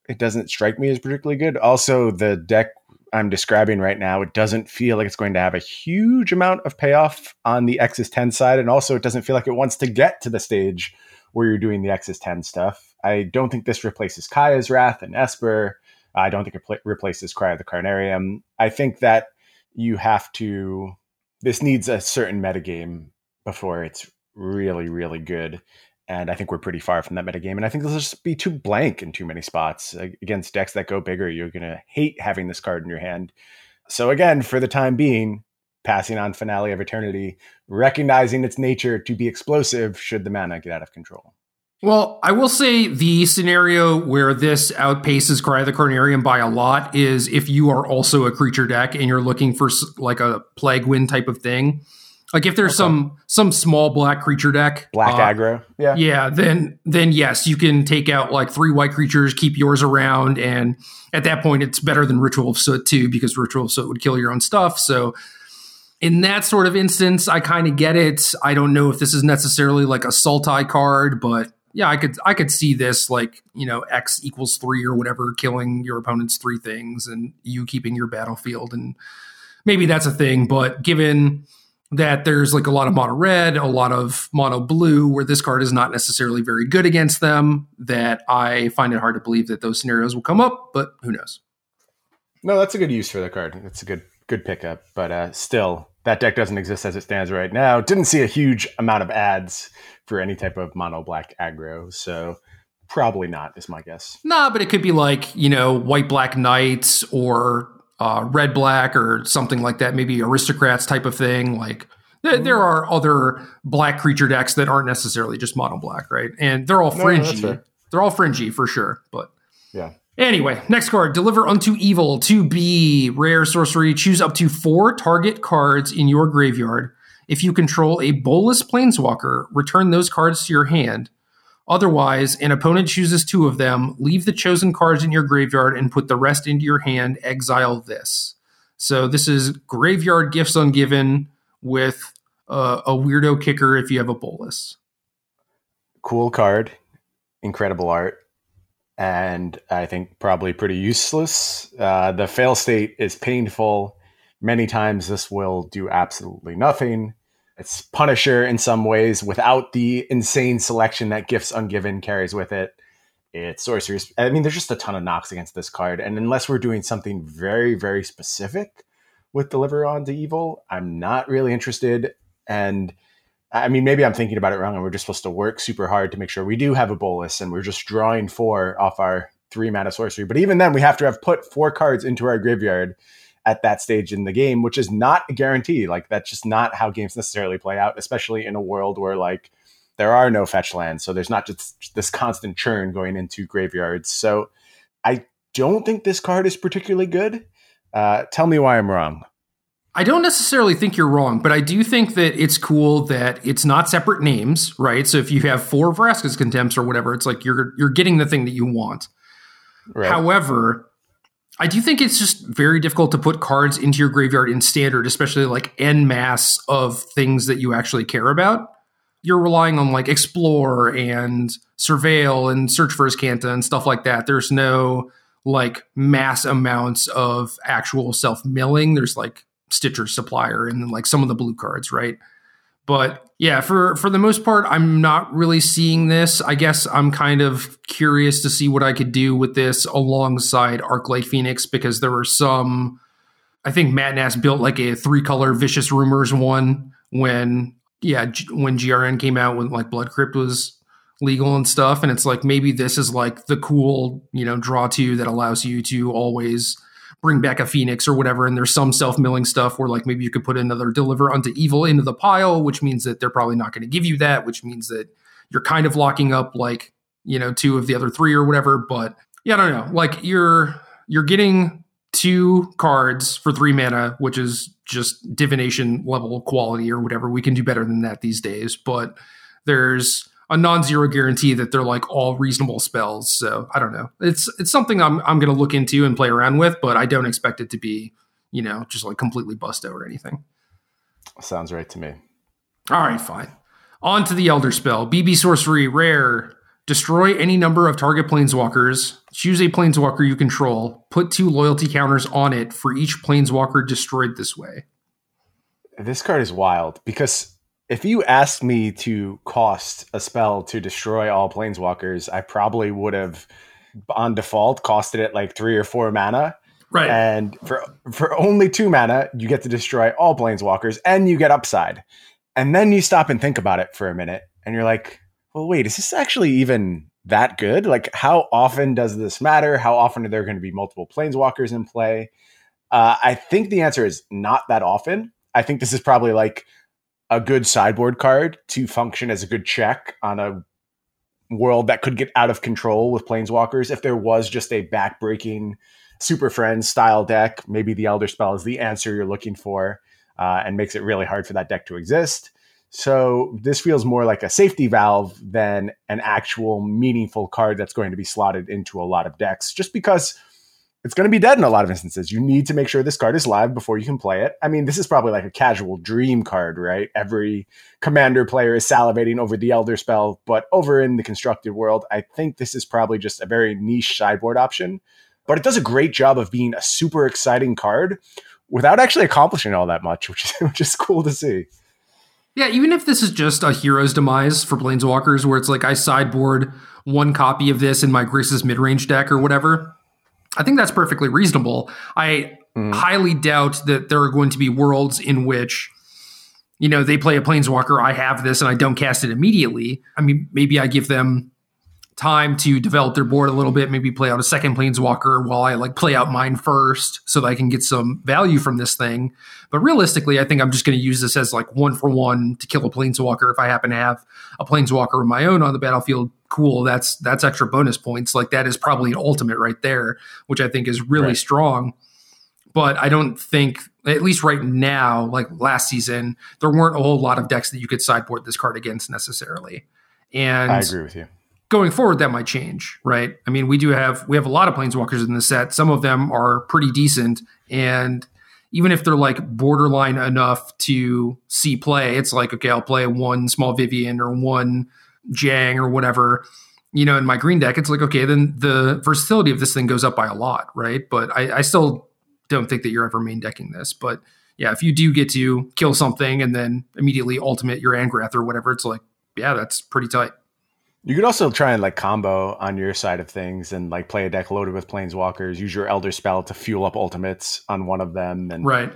It doesn't strike me as particularly good. Also, the deck I'm describing right now, it doesn't feel like it's going to have a huge amount of payoff on the X's 10 side. And also, it doesn't feel like it wants to get to the stage where you're doing the X's 10 stuff. I don't think this replaces Kaya's Wrath and Esper. I don't think it pl- replaces Cry of the Carnarium. I think that you have to. This needs a certain metagame before it's really, really good. And I think we're pretty far from that metagame. And I think this will just be too blank in too many spots. Against decks that go bigger, you're going to hate having this card in your hand. So, again, for the time being, passing on Finale of Eternity, recognizing its nature to be explosive should the mana get out of control. Well, I will say the scenario where this outpaces Cry of the Carnarium by a lot is if you are also a creature deck and you're looking for like a plague wind type of thing. Like if there's okay. some some small black creature deck, black uh, aggro, yeah, yeah, then then yes, you can take out like three white creatures, keep yours around, and at that point, it's better than Ritual of Soot too, because Ritual of Soot would kill your own stuff. So in that sort of instance, I kind of get it. I don't know if this is necessarily like a Sultai card, but yeah, I could I could see this like you know X equals three or whatever, killing your opponent's three things and you keeping your battlefield, and maybe that's a thing. But given that there's like a lot of mono red, a lot of mono blue, where this card is not necessarily very good against them, that I find it hard to believe that those scenarios will come up. But who knows? No, that's a good use for the card. It's a good good pickup, but uh, still, that deck doesn't exist as it stands right now. Didn't see a huge amount of ads for any type of mono black aggro. So probably not, is my guess. Nah, but it could be like, you know, white black knights or uh, red black or something like that. Maybe aristocrats type of thing. Like th- there mm. are other black creature decks that aren't necessarily just mono black, right? And they're all fringy. No, they're all fringy for sure. But yeah. Anyway, next card Deliver Unto Evil to be rare sorcery. Choose up to four target cards in your graveyard if you control a Bolas Planeswalker, return those cards to your hand. Otherwise, an opponent chooses two of them, leave the chosen cards in your graveyard and put the rest into your hand, exile this. So this is graveyard gifts ungiven with uh, a weirdo kicker if you have a Bolas. Cool card, incredible art, and I think probably pretty useless. Uh, the fail state is painful Many times this will do absolutely nothing. It's Punisher in some ways without the insane selection that Gifts Ungiven carries with it. It's sorcery. I mean, there's just a ton of knocks against this card. And unless we're doing something very, very specific with Deliver Unto Evil, I'm not really interested. And I mean, maybe I'm thinking about it wrong, and we're just supposed to work super hard to make sure we do have a Bolas, and we're just drawing four off our three mana sorcery. But even then, we have to have put four cards into our graveyard at that stage in the game, which is not a guarantee. Like that's just not how games necessarily play out, especially in a world where like there are no fetch lands, so there's not just this constant churn going into graveyards. So I don't think this card is particularly good. Uh, tell me why I'm wrong. I don't necessarily think you're wrong, but I do think that it's cool that it's not separate names, right? So if you have four Vraska's Contempts or whatever, it's like you're you're getting the thing that you want. Right. However, I do think it's just very difficult to put cards into your graveyard in standard, especially like en masse of things that you actually care about. You're relying on like explore and surveil and search for Azcanta and stuff like that. There's no like mass amounts of actual self milling. There's like Stitcher's Supplier and then like some of the blue cards, right? But yeah, for for the most part, I'm not really seeing this. I guess I'm kind of curious to see what I could do with this alongside Arclight Phoenix because there were some. I think Matt Nass built like a three color Vicious Rumors one when yeah when GRN came out when like Blood Crypt was legal and stuff, and it's like maybe this is like the cool you know draw two that allows you to always bring back a phoenix or whatever and there's some self-milling stuff where like maybe you could put another deliver unto evil into the pile which means that they're probably not going to give you that which means that you're kind of locking up like you know two of the other three or whatever but yeah i don't know. Like you're you're getting two cards for three mana which is just divination level quality or whatever. We can do better than that these days but there's a non-zero guarantee that they're like all reasonable spells. So I don't know. It's it's something I'm I'm going to look into and play around with, but I don't expect it to be you know just like completely bust out or anything. Sounds right to me. All right, fine. On to the Elder Spell. BB Sorcery, rare. Destroy any number of target planeswalkers. Choose a planeswalker you control. Put two loyalty counters on it for each planeswalker destroyed this way. This card is wild because if you asked me to cost a spell to destroy all planeswalkers, I probably would have on default costed it like three or four mana. Right. And for for only two mana, you get to destroy all planeswalkers and you get upside. And then you stop and think about it for a minute and you're like, well, wait, is this actually even that good? Like, how often does this matter? How often are there going to be multiple planeswalkers in play? Uh, I think the answer is not that often. I think this is probably like a good sideboard card to function as a good check on a world that could get out of control with planeswalkers. If there was just a backbreaking Super Friends style deck, maybe the Elder Spell is the answer you're looking for uh, and makes it really hard for that deck to exist. So this feels more like a safety valve than an actual meaningful card that's going to be slotted into a lot of decks, just because it's going to be dead in a lot of instances. You need to make sure this card is live before you can play it. I mean, this is probably like a casual dream card, right? Every commander player is salivating over the Elder Spell, but over in the constructed world, I think this is probably just a very niche sideboard option. But it does a great job of being a super exciting card without actually accomplishing all that much, which is, which is cool to see. Yeah, even if this is just a hero's demise for Planeswalkers, where it's like I sideboard one copy of this in my Grixis midrange deck or whatever, I think that's perfectly reasonable. I mm. highly doubt that there are going to be worlds in which, you know, they play a planeswalker, I have this and I don't cast it immediately. I mean, maybe I give them time to develop their board a little bit, maybe play out a second planeswalker while I like play out mine first so that I can get some value from this thing. But realistically, I think I'm just going to use this as like one for one to kill a planeswalker if I happen to have a planeswalker of my own on the battlefield. Cool, that's that's extra bonus points. Like that is probably an ultimate right there, which I think is really right. strong. But I don't think, at least right now, like last season, there weren't a whole lot of decks that you could sideboard this card against necessarily. And I agree with you going forward that might change right i mean we do have we have a lot of planeswalkers in the set some of them are pretty decent and even if they're like borderline enough to see play it's like okay i'll play one small Vivien or one Jiang or whatever you know in my green deck. It's like okay then the versatility of this thing goes up by a lot right? But i, I still don't think that you're ever main decking this. But yeah if you do get to kill something and then immediately ultimate your angrath or whatever it's like yeah that's pretty tight you could also try and like combo on your side of things and like play a deck loaded with planeswalkers, use your elder spell to fuel up ultimates on one of them. And right.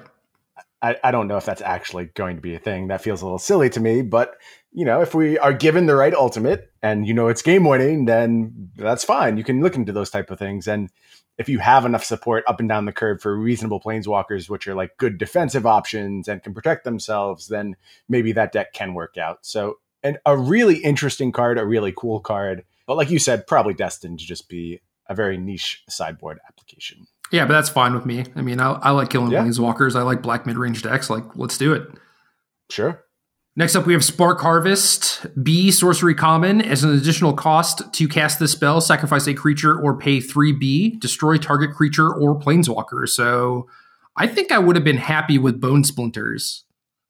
I, I don't know if that's actually going to be a thing. That feels a little silly to me, but you know, if we are given the right ultimate and you know it's game winning, then that's fine. You can look into those type of things. And if you have enough support up and down the curve for reasonable planeswalkers, which are like good defensive options and can protect themselves, then maybe that deck can work out. So, and a really interesting card, a really cool card, but like you said, probably destined to just be a very niche sideboard application. Yeah, but that's fine with me. I mean, I, I like killing yeah. planeswalkers. I like black mid range decks. Like, let's do it. Sure. Next up, we have Spark Harvest. B, sorcery common. As an additional cost to cast this spell, sacrifice a creature or pay 3B, destroy target creature or planeswalker. So I think I would have been happy with Bone Splinters.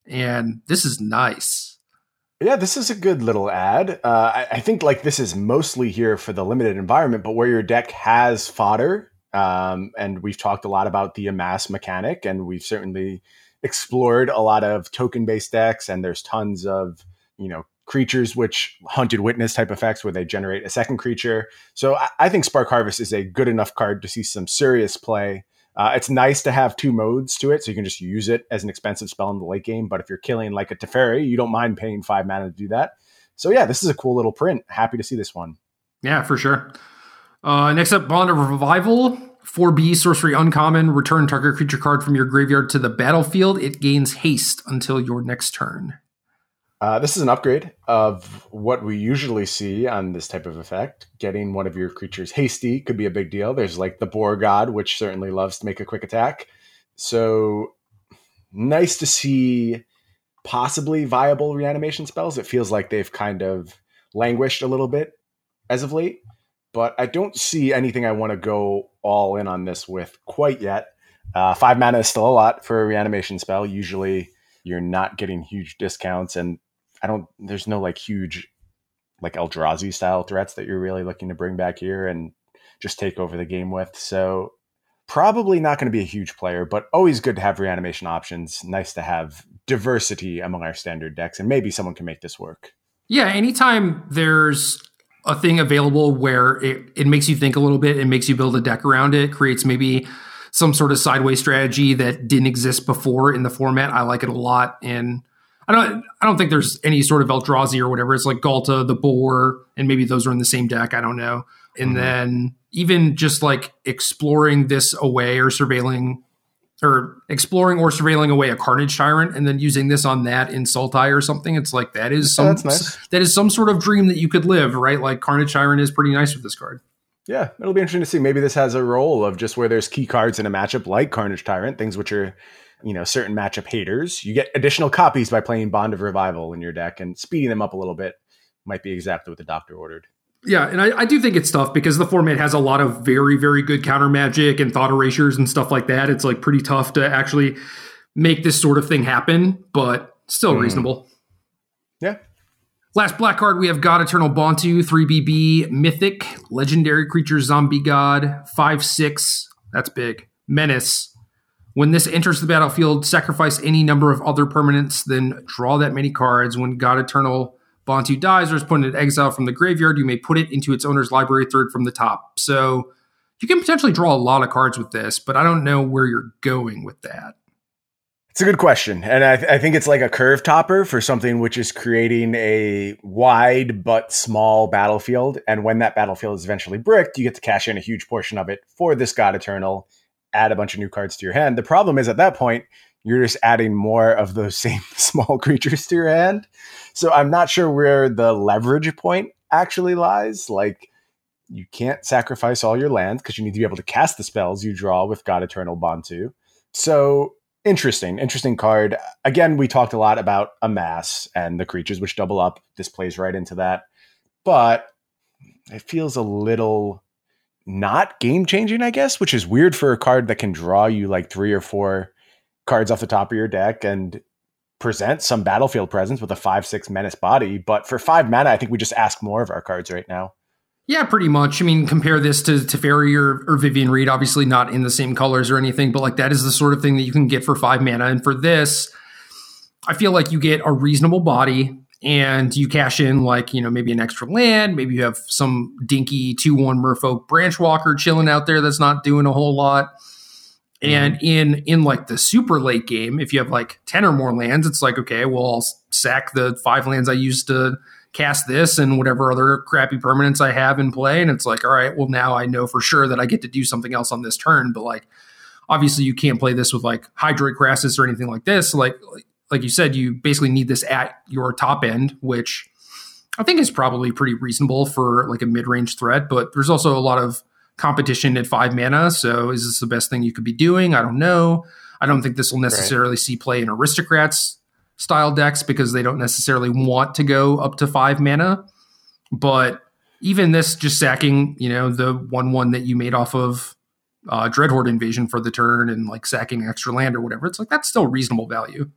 And this is nice. Yeah, this is a good little ad. Uh, I, I, think like this is mostly here for the limited environment, but where your deck has fodder, um, and we've talked a lot about the amass mechanic, and we've certainly explored a lot of token based decks, and there's tons of you know creatures which hunted witness type effects where they generate a second creature. So I, I think Spark Harvest is a good enough card to see some serious play. Uh, it's nice to have two modes to it, so you can just use it as an expensive spell in the late game. But if you're killing like a Teferi, you don't mind paying five mana to do that. So yeah, this is a cool little print. Happy to see this one. Yeah, for sure. Uh, next up, Bond of Revival. 4B sorcery uncommon. Return target creature card from your graveyard to the battlefield. It gains haste until your next turn. Uh, this is an upgrade of what we usually see on this type of effect. Getting one of your creatures hasty could be a big deal. There's like the Boar God, which certainly loves to make a quick attack. So nice to see possibly viable reanimation spells. It feels like they've kind of languished a little bit as of late but I don't see anything I want to go all in on this with quite yet. Uh, five mana is still a lot for a reanimation spell. Usually, you're not getting huge discounts, and I don't. There's no like huge, like Eldrazi style threats that you're really looking to bring back here and just take over the game with. So probably not going to be a huge player, but always good to have reanimation options. Nice to have diversity among our standard decks, and maybe someone can make this work. Yeah, anytime there's a thing available where it, it makes you think a little bit, it makes you build a deck around it, creates maybe some sort of sideways strategy that didn't exist before in the format. I like it a lot. And I don't I don't think there's any sort of Eldrazi or whatever. It's like Ghalta, the Boar, and maybe those are in the same deck. I don't know. And mm-hmm. then even just like exploring this away or surveilling or exploring or surveilling away a carnage tyrant and then using this on that in Sultai or something. It's like that is some nice. that is some sort of dream that you could live, right? Like carnage tyrant is pretty nice with this card. Yeah, it'll be interesting to see. Maybe this has a role of just where there's key cards in a matchup like Carnage Tyrant, things which are, you know, certain matchup haters. You get additional copies by playing Bond of Revival in your deck and speeding them up a little bit might be exactly what the doctor ordered. Yeah, and I, I, do think it's tough because the format has a lot of very, very good counter magic and thought erasures and stuff like that. It's like pretty tough to actually make this sort of thing happen, but still mm. reasonable. Yeah. Last black card, we have God Eternal Bontu, 3BB, Mythic, Legendary Creature Zombie God, 5 6. That's big. Menace. When this enters the battlefield, sacrifice any number of other permanents, then draw that many cards. When God Eternal Bontu dies or is put in exile from the graveyard, you may put it into its owner's library third from the top. So you can potentially draw a lot of cards with this, but I don't know where you're going with that. It's a good question. And I, th- I, think it's like a curve topper for something which is creating a wide but small battlefield. And when that battlefield is eventually bricked, you get to cash in a huge portion of it for this God Eternal, add a bunch of new cards to your hand. The problem is at that point, you're just adding more of those same small creatures to your hand. So I'm not sure where the leverage point actually lies. Like, you can't sacrifice all your land because you need to be able to cast the spells you draw with God Eternal Bontu. So interesting, interesting card. Again, we talked a lot about amass and the creatures which double up. This plays right into that. But it feels a little not game changing, I guess, which is weird for a card that can draw you like three or four cards off the top of your deck and present some battlefield presence with a five six menace body. But for five mana, I think we just ask more of our cards right now. Yeah, pretty much. I mean, compare this to Teferi or, or Vivien Reid, obviously not in the same colors or anything, but like that is the sort of thing that you can get for five mana. And for this, I feel like you get a reasonable body and you cash in like, you know, maybe an extra land. Maybe you have some dinky 2 1 Merfolk branch walker chilling out there that's not doing a whole lot mm-hmm. And in in like the super late game, if you have like ten or more lands, it's like okay, well I'll sack the five lands I used to cast this and whatever other crappy permanents I have in play, and it's like all right, well now I know for sure that I get to do something else on this turn. But like obviously you can't play this with like Hydroid Krasis or anything like this. Like like you said, you basically need this at your top end, which I think is probably pretty reasonable for like a mid range threat. But there's also a lot of competition at five mana. So is this the best thing you could be doing? I don't know. I don't think this will necessarily right. see play in aristocrats style decks because they don't necessarily want to go up to five mana. But even this just sacking, you know, the one one that you made off of uh, Dreadhorde invasion for the turn and like sacking extra land or whatever, it's like that's still reasonable value.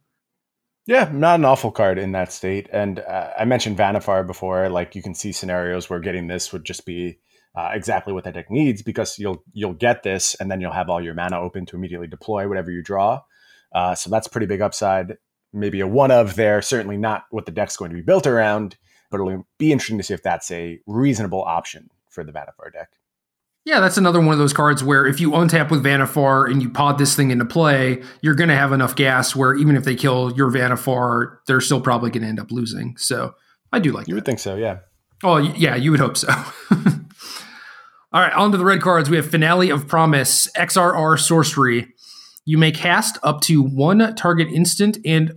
Yeah, not an awful card in that state. And uh, I mentioned Vannifar before. Like you can see scenarios where getting this would just be uh, exactly what that deck needs because you'll you'll get this and then you'll have all your mana open to immediately deploy whatever you draw. Uh, so that's pretty big upside. Maybe a one of there. Certainly not what the deck's going to be built around, but it'll be interesting to see if that's a reasonable option for the Vannifar deck. Yeah, that's another one of those cards where if you untap with Vannifar and you pod this thing into play, you're going to have enough gas where even if they kill your Vannifar, they're still probably going to end up losing. So I do like. You that. would think so, yeah. Oh yeah, you would hope so. All right, on to the red cards. We have Finale of Promise, XRR Sorcery. You may cast up to one target instant and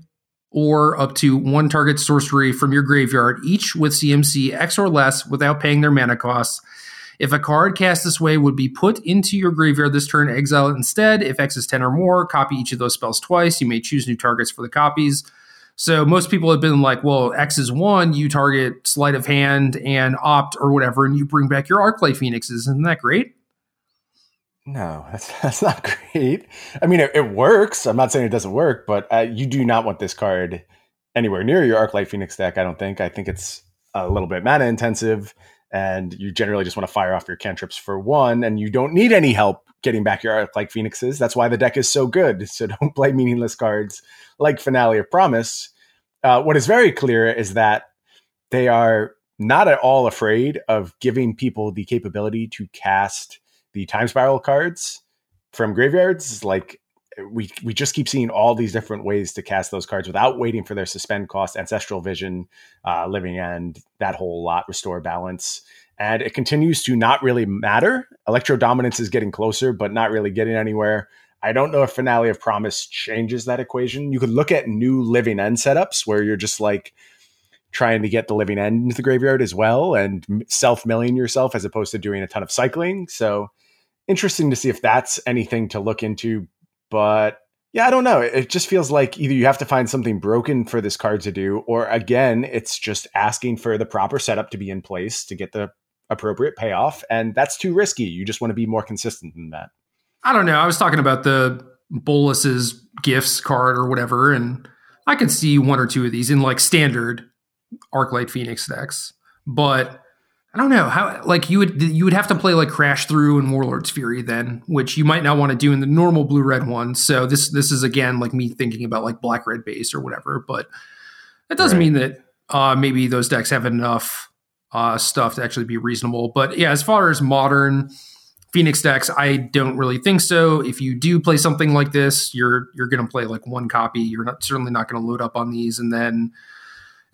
or up to one target sorcery from your graveyard, each with CMC X or less without paying their mana costs. If a card cast this way would be put into your graveyard this turn, exile it instead. If X is 10 or more, copy each of those spells twice. You may choose new targets for the copies. So most people have been like, well, X is one, you target sleight of hand and opt or whatever, and you bring back your Arclight Phoenixes. Isn't that great? No, that's that's not great. I mean, it, it works. I'm not saying it doesn't work, but uh, you do not want this card anywhere near your Arclight Phoenix deck. I don't think. I think it's a little bit mana intensive, and you generally just want to fire off your cantrips for one, and you don't need any help getting back your like Phoenixes. That's why the deck is so good. So don't play meaningless cards like Finale of Promise. Uh, what is very clear is that they are not at all afraid of giving people the capability to cast the time spiral cards from graveyards. Like we we just keep seeing all these different ways to cast those cards without waiting for their suspend cost, ancestral vision, uh, living end, that whole lot, restore balance. And it continues to not really matter. Electro dominance is getting closer, but not really getting anywhere. I don't know if Finale of Promise changes that equation. You could look at new living end setups where you're just like trying to get the living end into the graveyard as well and self milling yourself as opposed to doing a ton of cycling. So interesting to see if that's anything to look into. But yeah, I don't know. It just feels like either you have to find something broken for this card to do, or again, it's just asking for the proper setup to be in place to get the appropriate payoff. And that's too risky. You just want to be more consistent than that. I don't know. I was talking about the Bolas's gifts card or whatever, and I could see one or two of these in like standard Arclight Phoenix decks. But I don't know how like you would you would have to play like Crash Through and Warlord's Fury then, which you might not want to do in the normal blue red one. So this this is again like me thinking about like black red base or whatever, but that doesn't right. mean that uh, maybe those decks have enough uh, stuff to actually be reasonable. But yeah, as far as modern Phoenix decks, I don't really think so. If you do play something like this, you're you're going to play like one copy. You're not certainly not going to load up on these. And then,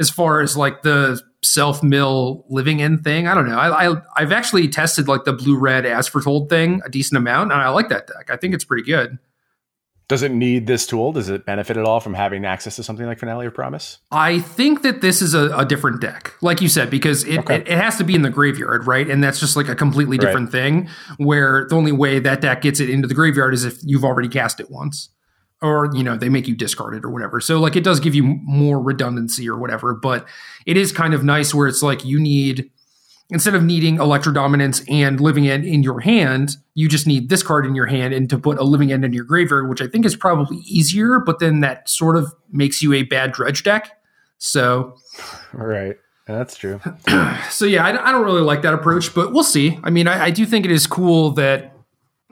as far as like the self mill living end thing, I don't know. I, I I've actually tested like the blue red as foretold thing a decent amount, and I like that deck. I think it's pretty good. Does it need this tool? Does it benefit at all from having access to something like Finale of Promise? I think that this is a, a different deck, like you said, because it, okay. it, it, has to be in the graveyard, right? And that's just like a completely different right. thing where the only way that deck gets it into the graveyard is if you've already cast it once. Or, you know, they make you discard it or whatever. So, like, it does give you more redundancy or whatever, but it is kind of nice where it's like you need instead of needing electro dominance and living end in your hand, you just need this card in your hand and to put a living end in your graveyard, which I think is probably easier, but then that sort of makes you a bad dredge deck. So, right. That's true. so, yeah, I, I, don't really like that approach, but we'll see. I mean, I, I do think it is cool that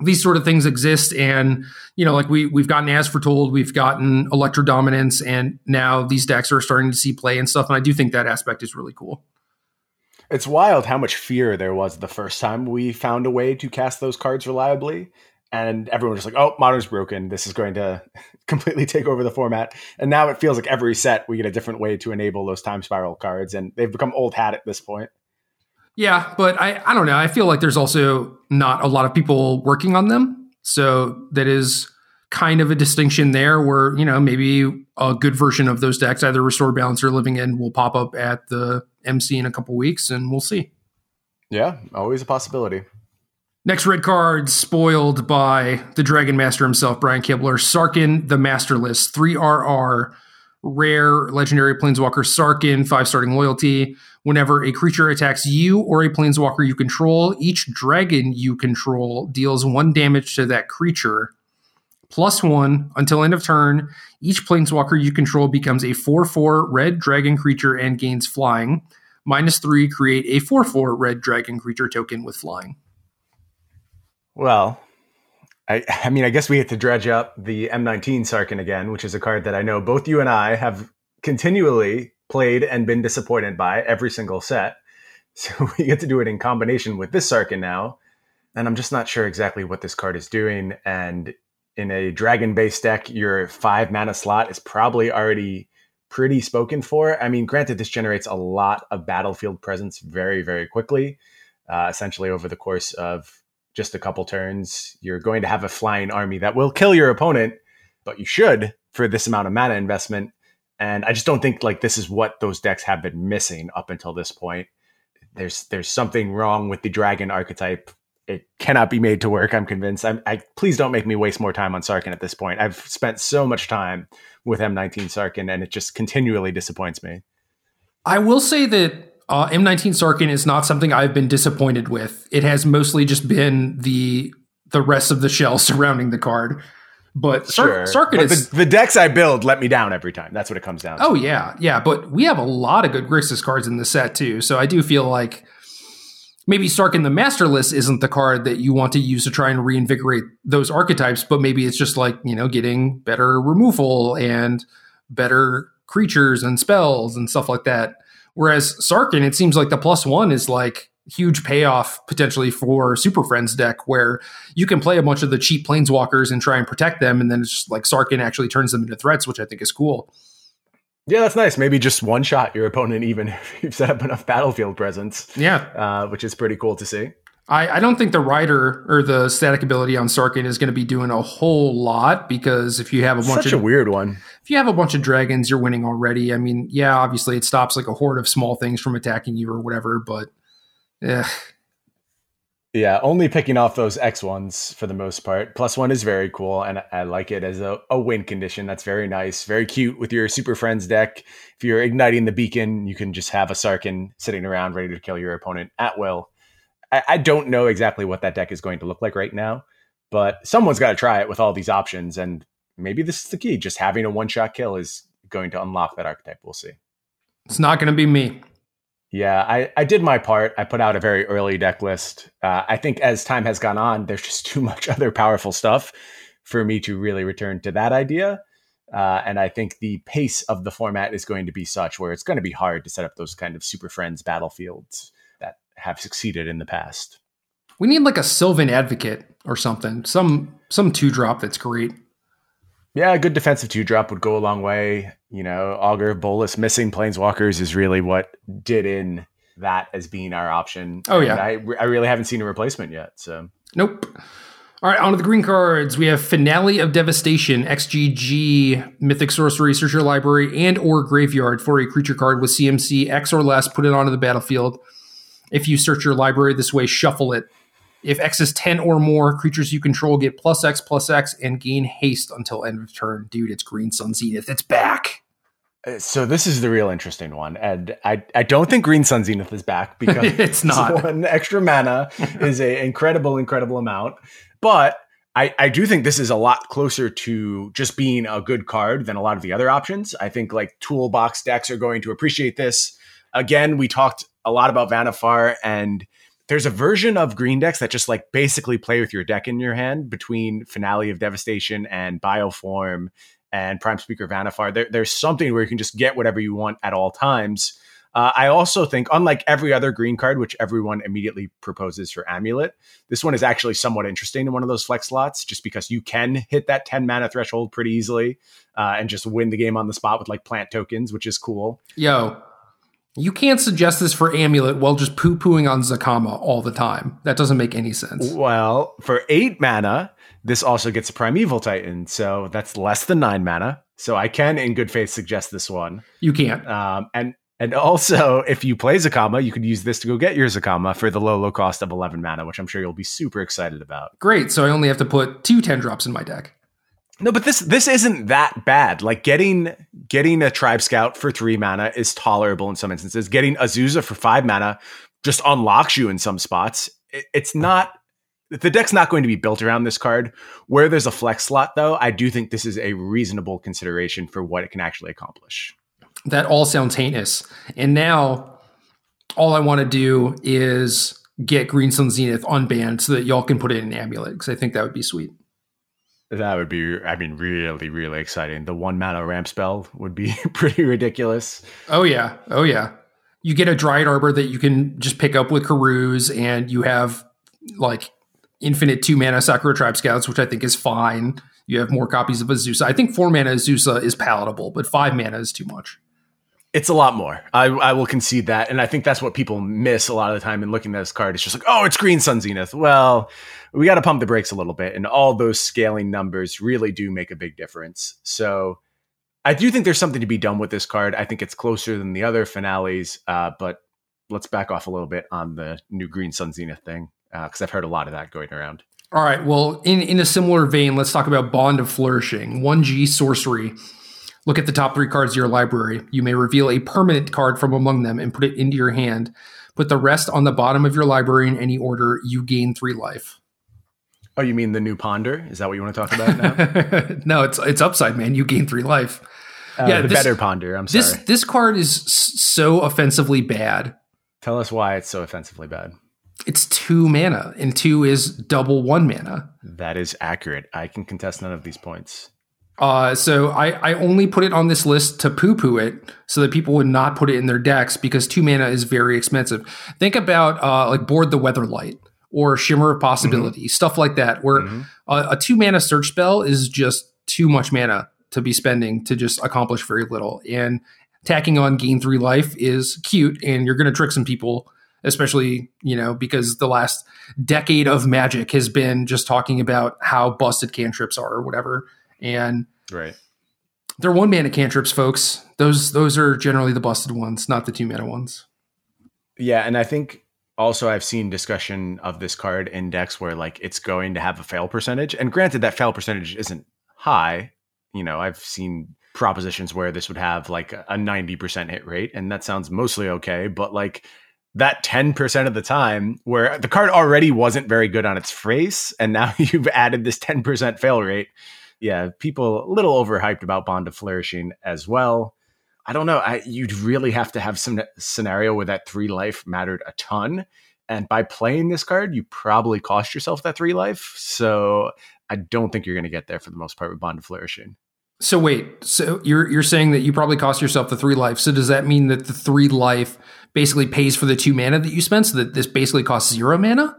these sort of things exist and you know like we we've gotten as foretold we've gotten electro dominance and now these decks are starting to see play and stuff and i do think that aspect is really cool it's wild how much fear there was the first time we found a way to cast those cards reliably. and everyone was just like, "Oh, modern's broken. This is going to completely take over the format." And now it feels like every set we get a different way to enable those time spiral cards, and they've become old hat at this point. Yeah, but I I don't know. I feel like there's also not a lot of people working on them, so that is kind of a distinction there where you know maybe a good version of those decks either restore balance or living end will pop up at the mc in a couple weeks and we'll see yeah always a possibility Next red card spoiled by the Dragon Master himself, Brian Kibler. Sarkhan, the Masterless, 3RR, rare legendary Planeswalker Sarkhan, five starting loyalty. Whenever a creature attacks you or a Planeswalker you control, each dragon you control deals one damage to that creature. Plus one until end of turn. Each Planeswalker you control becomes a 4 4 red dragon creature and gains flying. Minus three, create a 4 4 red dragon creature token with flying. Well, I, I mean, I guess we get to dredge up the M19 Sarkhan again, which is a card that I know both you and I have continually played and been disappointed by every single set. So we get to do it in combination with this Sarkhan now. And I'm just not sure exactly what this card is doing. And in a dragon based deck, your five mana slot is probably already pretty spoken for. I mean, granted, this generates a lot of battlefield presence very, very quickly, uh, essentially over the course of just a couple turns. You're going to have a flying army that will kill your opponent, but you should for this amount of mana investment. And I just don't think like this is what those decks have been missing up until this point. There's there's something wrong with the dragon archetype. It cannot be made to work. I'm convinced. I'm, I please don't make me waste more time on Sarkhan at this point. I've spent so much time with M19 Sarkhan, and it just continually disappoints me. I will say that uh, M19 Sarkhan is not something I've been disappointed with. It has mostly just been the the rest of the shell surrounding the card. But Sar- sure. Sarkhan but is the, the, decks I build let me down every time. That's what it comes down. To. Oh yeah, yeah. But we have a lot of good Grixis cards in the set too. So I do feel like maybe Sarkhan the Masterless isn't the card that you want to use to try and reinvigorate those archetypes. But maybe it's just like you know getting better removal and better creatures and spells and stuff like that. Whereas Sarkhan, it seems like the plus one is like huge payoff potentially for Super Friends deck where you can play a bunch of the cheap planeswalkers and try and protect them, and then it's just like Sarkhan actually turns them into threats, which I think is cool. Yeah, that's nice. Maybe just one shot your opponent, even if you've set up enough battlefield presence. Yeah, uh, which is pretty cool to see. I, I don't think the rider or the static ability on Sarkhan is going to be doing a whole lot because if you have a bunch Such of a weird one, if you have a bunch of dragons, you're winning already. I mean, yeah, obviously it stops like a horde of small things from attacking you or whatever, but yeah. Yeah, only picking off those X ones for the most part. Plus one is very cool, and I like it as a, a win condition. That's very nice, very cute with your Super Friends deck. If you're igniting the beacon, you can just have a Sarkhan sitting around ready to kill your opponent at will I, I don't know exactly what that deck is going to look like right now, but someone's got to try it with all these options. And maybe this is the key. Just having a one shot kill is going to unlock that archetype. We'll see. It's not going to be me. Yeah, I, I did my part. I put out a very early deck list. Uh, I think as time has gone on, there's just too much other powerful stuff for me to really return to that idea. Uh, and I think the pace of the format is going to be such where it's going to be hard to set up those kind of super friends battlefields have succeeded in the past. We need like a Sylvan Advocate or something. Some some two drop that's great. Yeah, a good defensive two drop would go a long way. You know, Augur, Bolas missing Planeswalkers is really what did in that as being our option. Oh yeah, I, I really haven't seen a replacement yet. So nope. All right, on to the green cards. We have Finale of Devastation, XGG, Mythic Sorcery, Search Your Library, and or Graveyard for a creature card with CMC X or less. Put it onto the battlefield. If you search your library this way, shuffle it. If X is 10 or more, creatures you control get plus X plus X and gain haste until end of turn. Dude, it's Green Sun Zenith. It's back. Uh, so this is the real interesting one, and I, I don't think Green Sun Zenith is back because it's not one extra mana is an incredible incredible amount, but I, I do think this is a lot closer to just being a good card than a lot of the other options. I think like toolbox decks are going to appreciate this. Again, we talked a lot about Vannifar and there's a version of green decks that just like basically play with your deck in your hand between Finale of Devastation and Bioform and Prime Speaker Vannifar There, there's something where you can just get whatever you want at all times. Uh, I also think, unlike every other green card, which everyone immediately proposes for Amulet, this one is actually somewhat interesting in one of those flex slots, just because you can hit that 10 mana threshold pretty easily uh, and just win the game on the spot with like plant tokens, which is cool. Yo, you can't suggest this for Amulet while just poo pooing on Zacama all the time. That doesn't make any sense. Well, for eight mana, this also gets a Primeval Titan, so that's less than nine mana. So I can, in good faith, suggest this one. You can't. Um, and and also, if you play Zacama, you could use this to go get your Zacama for the low, low cost of 11 mana, which I'm sure you'll be super excited about. Great. So I only have to put two 10 drops in my deck. No, but this this isn't that bad. Like getting getting a Tribe Scout for three mana is tolerable in some instances. Getting Azusa for five mana just unlocks you in some spots. It, it's not the deck's not going to be built around this card. Where there's a flex slot, though, I do think this is a reasonable consideration for what it can actually accomplish. That all sounds heinous. And now all I want to do is get Green Sun Zenith unbanned so that y'all can put it in an Amulet because I think that would be sweet. That would be, I mean, really, really exciting. The one mana ramp spell would be pretty ridiculous. Oh, yeah. Oh, yeah. You get a Dryad Arbor that you can just pick up with Karuz, and you have like infinite two mana Sakura Tribe Scouts, which I think is fine. You have more copies of Azusa. I think four mana Azusa is palatable, but five mana is too much. It's a lot more. I, I will concede that. And I think that's what people miss a lot of the time in looking at this card. It's just like, oh, it's Green Sun Zenith. Well, we got to pump the brakes a little bit. And all those scaling numbers really do make a big difference. So I do think there's something to be done with this card. I think it's closer than the other finales. Uh, but let's back off a little bit on the new Green Sun Zenith thing because uh, I've heard a lot of that going around. All right. Well, in, in a similar vein, let's talk about Bond of Flourishing. 1G sorcery. Look at the top three cards of your library. You may reveal a permanent card from among them and put it into your hand. Put the rest on the bottom of your library in any order. You gain three life. Oh, you mean the new ponder? Is that what you want to talk about now? no, it's it's upside, man. You gain three life. Uh, yeah, the this, better ponder. I'm sorry. This this card is so offensively bad. Tell us why it's so offensively bad. It's two mana, and two is double one mana. That is accurate. I can contest none of these points. Uh, so I, I only put it on this list to poo poo it so that people would not put it in their decks because two mana is very expensive. Think about uh, like Board the Weatherlight or Shimmer of Possibility, mm-hmm. stuff like that, where mm-hmm. a, a two mana search spell is just too much mana to be spending to just accomplish very little. And tacking on gain three life is cute, and you're going to trick some people especially you know because the last decade of magic has been just talking about how busted cantrips are or whatever and right. they're one mana cantrips folks. Those those are generally the busted ones not the two mana ones. Yeah and i think also i've seen discussion of this card index where like it's going to have a fail percentage. And granted that fail percentage isn't high. You know i've seen propositions where this would have like a 90% hit rate and that sounds mostly okay. But like that 10% of the time where the card already wasn't very good on its face and now you've added this 10% fail rate yeah people a little overhyped about bond of flourishing as well. I don't know I, you'd really have to have some scenario where that three life mattered a ton. And by playing this card you probably cost yourself that three life. So i don't think you're going to get there for the most part with bond of flourishing. So wait, so you're you're saying that you probably cost yourself the three life. So does that mean that the three life basically pays for the two mana that you spent, so that this basically costs zero mana?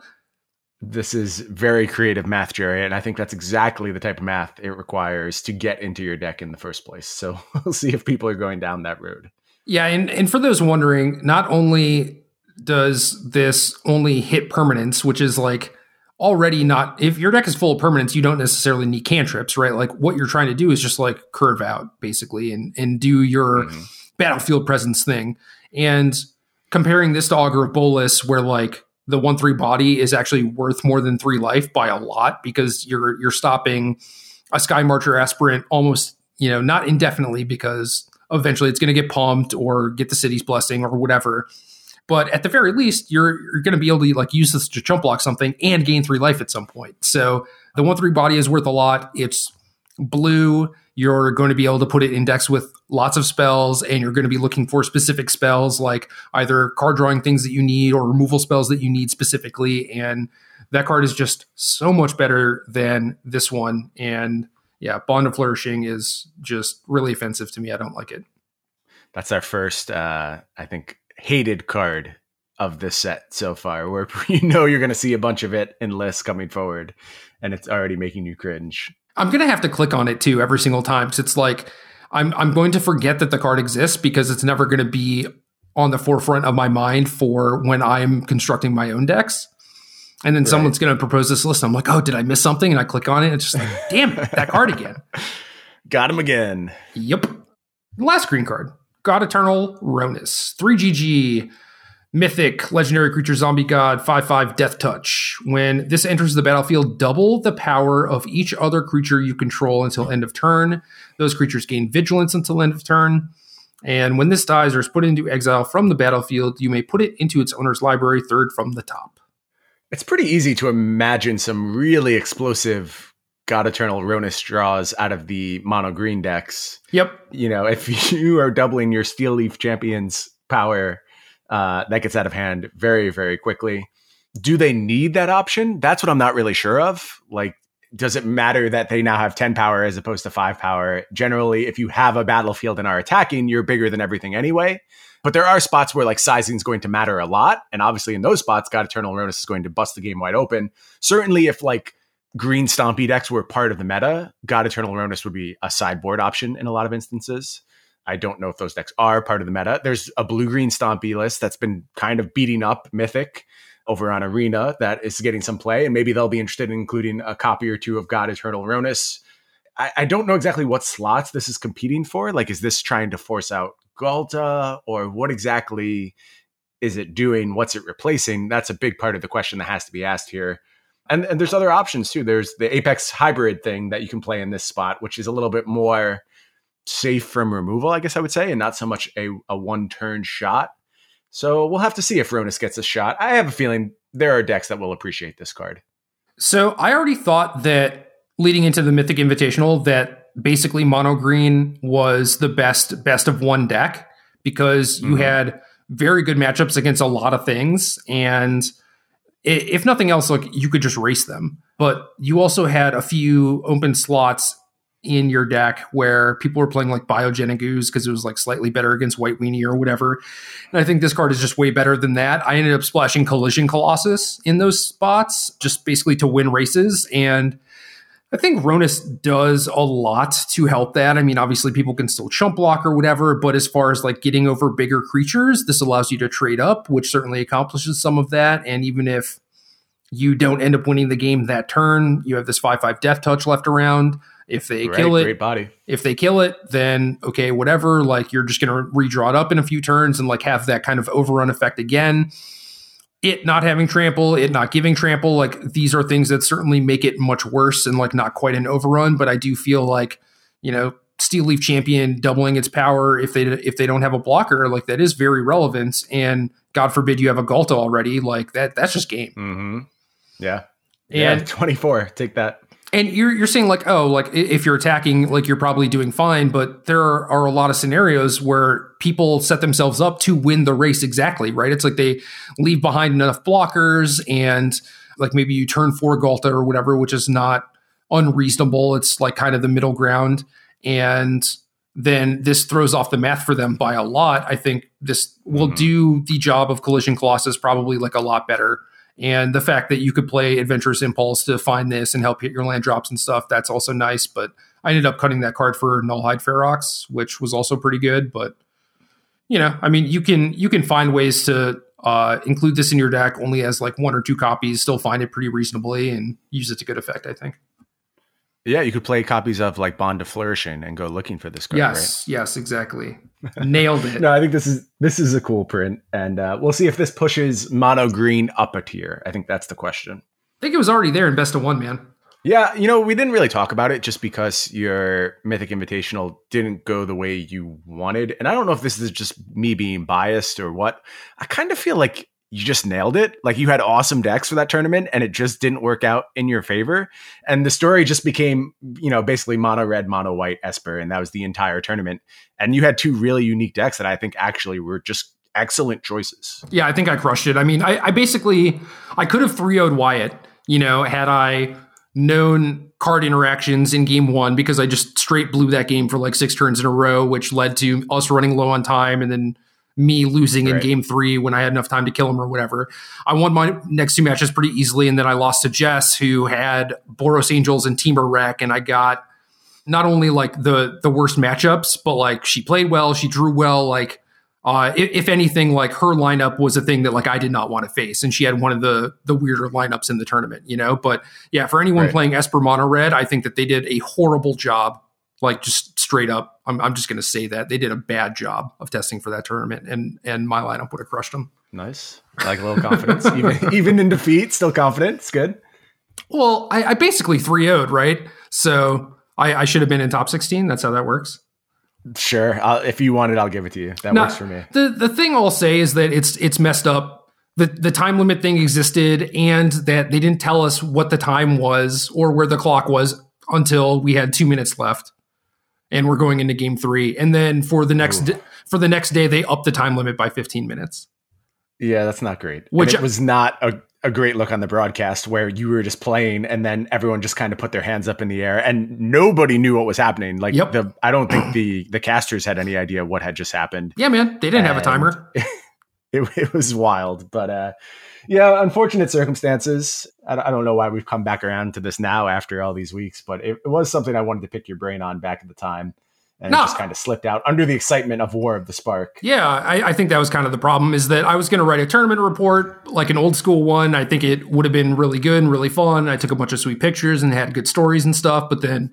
This is very creative math, Jerry, and I think that's exactly the type of math it requires to get into your deck in the first place. So we'll see if people are going down that road. Yeah, and, and for those wondering, not only does this only hit permanence, which is like already not if your deck is full of permanence, you don't necessarily need cantrips, right? Like what you're trying to do is just like curve out basically and and do your mm-hmm. battlefield presence thing. And comparing this to Augur of Bolas, where like the one three body is actually worth more than three life by a lot because you're you're stopping a Skymarcher Aspirant almost, you know, not indefinitely because eventually it's going to get pumped or get the city's blessing or whatever. But at the very least, you're you're going to be able to like use this to chump block something and gain three life at some point. So the one three body is worth a lot. It's blue. You're going to be able to put it index with lots of spells, and you're going to be looking for specific spells like either card drawing things that you need or removal spells that you need specifically. And that card is just so much better than this one. And yeah, Bond of Flourishing is just really offensive to me. I don't like it. That's our first, uh, I think, hated card of this set so far, where you know you're going to see a bunch of it in lists coming forward, and it's already making you cringe. I'm gonna have to click on it too every single time because it's like I'm I'm going to forget that the card exists because it's never going to be on the forefront of my mind for when I'm constructing my own decks. And then right. someone's going to propose this list. I'm like, oh, did I miss something? And I click on it. And It's just like, damn it, that card again. Got him again. Yep. Last green card God Eternal Rhonas. 3GG, mythic, legendary creature, zombie god, 5 5 death touch. When this enters the battlefield, double the power of each other creature you control until end of turn. Those creatures gain vigilance until end of turn. And when this dies or is put into exile from the battlefield, you may put it into its owner's library, third from the top. It's pretty easy to imagine some really explosive God Eternal Rhonas draws out of the mono green decks. Yep. You know, if you are doubling your Steel Leaf Champions power, uh, that gets out of hand very, very quickly. Do they need that option? That's what I'm not really sure of. Like, does it matter that they now have 10 power as opposed to 5 power? Generally, if you have a battlefield and are attacking, you're bigger than everything anyway. But there are spots where like sizing is going to matter a lot. And obviously in those spots, God Eternal Rhonas is going to bust the game wide open. Certainly if like green stompy decks were part of the meta, God Eternal Rhonas would be a sideboard option in a lot of instances. I don't know if those decks are part of the meta. There's a blue green stompy list that's been kind of beating up Mythic over on Arena that is getting some play, and maybe they'll be interested in including a copy or two of God Eternal Rhonas. I, I don't know exactly what slots this is competing for. Like, is this trying to force out Ghalta, or what exactly is it doing? What's it replacing? That's a big part of the question that has to be asked here. And, and there's other options too. There's the Apex hybrid thing that you can play in this spot, which is a little bit more safe from removal, I guess I would say, and not so much a, a one turn shot. So we'll have to see if Rhonas gets a shot. I have a feeling there are decks that will appreciate this card. So I already thought that leading into the Mythic Invitational that basically mono green was the best best of one deck because you mm-hmm. had very good matchups against a lot of things and if nothing else like you could just race them but you also had a few open slots in your deck where people were playing like Biogenic Ooze because it was like slightly better against White Weenie or whatever. And I think this card is just way better than that. I ended up splashing Collision Colossus in those spots just basically to win races. And I think Rhonas does a lot to help that. I mean, obviously people can still chump block or whatever, but as far as like getting over bigger creatures, this allows you to trade up, which certainly accomplishes some of that. And even if you don't end up winning the game that turn, you have this 5 5 death touch left around if they kill it, great body. If they kill it, then okay, whatever. Like you're just gonna redraw it up in a few turns and like have that kind of overrun effect again. It not having trample, it not giving trample, like these are things that certainly make it much worse and like not quite an overrun. But I do feel like you know Steel Leaf Champion doubling its power if they if they don't have a blocker, like that is very relevant. And God forbid you have a Ghalta already, like that that's just game. Mm-hmm. Yeah. And yeah, 24. Take that and you're you're saying like oh like if you're attacking like you're probably doing fine but there are, are, a lot of scenarios where people set themselves up to win the race exactly right? It's like they leave behind enough blockers and like maybe you turn for Ghalta or whatever which is not unreasonable. It's like kind of the middle ground. And then this throws off the math for them by a lot. I think this will mm-hmm. do the job of collision colossus probably like a lot better and the fact that you could play Adventurous Impulse to find this and help hit your land drops and stuff, that's also nice. But I ended up cutting that card for Nullhide Ferox, which was also pretty good. But you know, I mean, you can you can find ways to uh, include this in your deck only as like one or two copies, still find it pretty reasonably and use it to good effect, I think. Yeah, you could play copies of like Bond of Flourishing and go looking for this card. Yes, right? yes, exactly. Nailed it. no, I think this is this is a cool print, and uh, we'll see if this pushes mono green up a tier. I think that's the question. I think it was already there in best of one, man. Yeah, you know, we didn't really talk about it just because your Mythic Invitational didn't go the way you wanted. And I don't know if this is just me being biased or what. I kind of feel like you just nailed it. Like you had awesome decks for that tournament and it just didn't work out in your favor. And the story just became, you know, basically mono red, mono white Esper. And that was the entire tournament. And you had two really unique decks that I think actually were just excellent choices. Yeah, I think I crushed it. I mean, I, I basically, I could have 3 0'd Wyatt, you know, had I known card interactions in game one because I just straight blew that game for like six turns in a row, which led to us running low on time and then me losing in game three when I had enough time to kill him or whatever. I won my next two matches pretty easily, and then I lost to Jess, who had Boros Angels and Temur Wreck, and I got not only like the the worst matchups, but like she played well, she drew well, like uh, if, if anything, like her lineup was a thing that like I did not want to face, and she had one of the the weirder lineups in the tournament, you know. But yeah, for anyone Right. playing Esper Mono Red, I think that they did a horrible job. Like just straight up, I'm, I'm just going to say that they did a bad job of testing for that tournament, and and my lineup would have crushed them. Nice. Like a little confidence. even, even in defeat, still confident. It's good. Well, I, I basically 3 0'd, right? So I, I should have been in top 16. That's how that works. Sure. I'll, if you want it, I'll give it to you. That No, works for me. The the thing I'll say is that it's it's messed up. The the time limit thing existed and that they didn't tell us what the time was or where the clock was until we had 2 minutes left. And we're going into game 3. And then for the next d- for the next day they up the time limit by 15 minutes. Yeah, that's not great. Which- was not a, a great look on the broadcast where you were just playing and then everyone just kind of put their hands up in the air and nobody knew what was happening. Like Yep. the I don't think the the casters had any idea what had just happened. Yeah, man, they didn't have a timer. It, it was wild, but uh, yeah, unfortunate circumstances. I, don't- I don't know why we've come back around to this now after all these weeks, but it, it was something I wanted to pick your brain on back at the time, and No. it just kind of slipped out under the excitement of War of the Spark. Yeah, I, I think that was kind of the problem is that I was going to write a tournament report, like an old school one. I think it would have been really good and really fun. I took a bunch of sweet pictures and had good stories and stuff. But then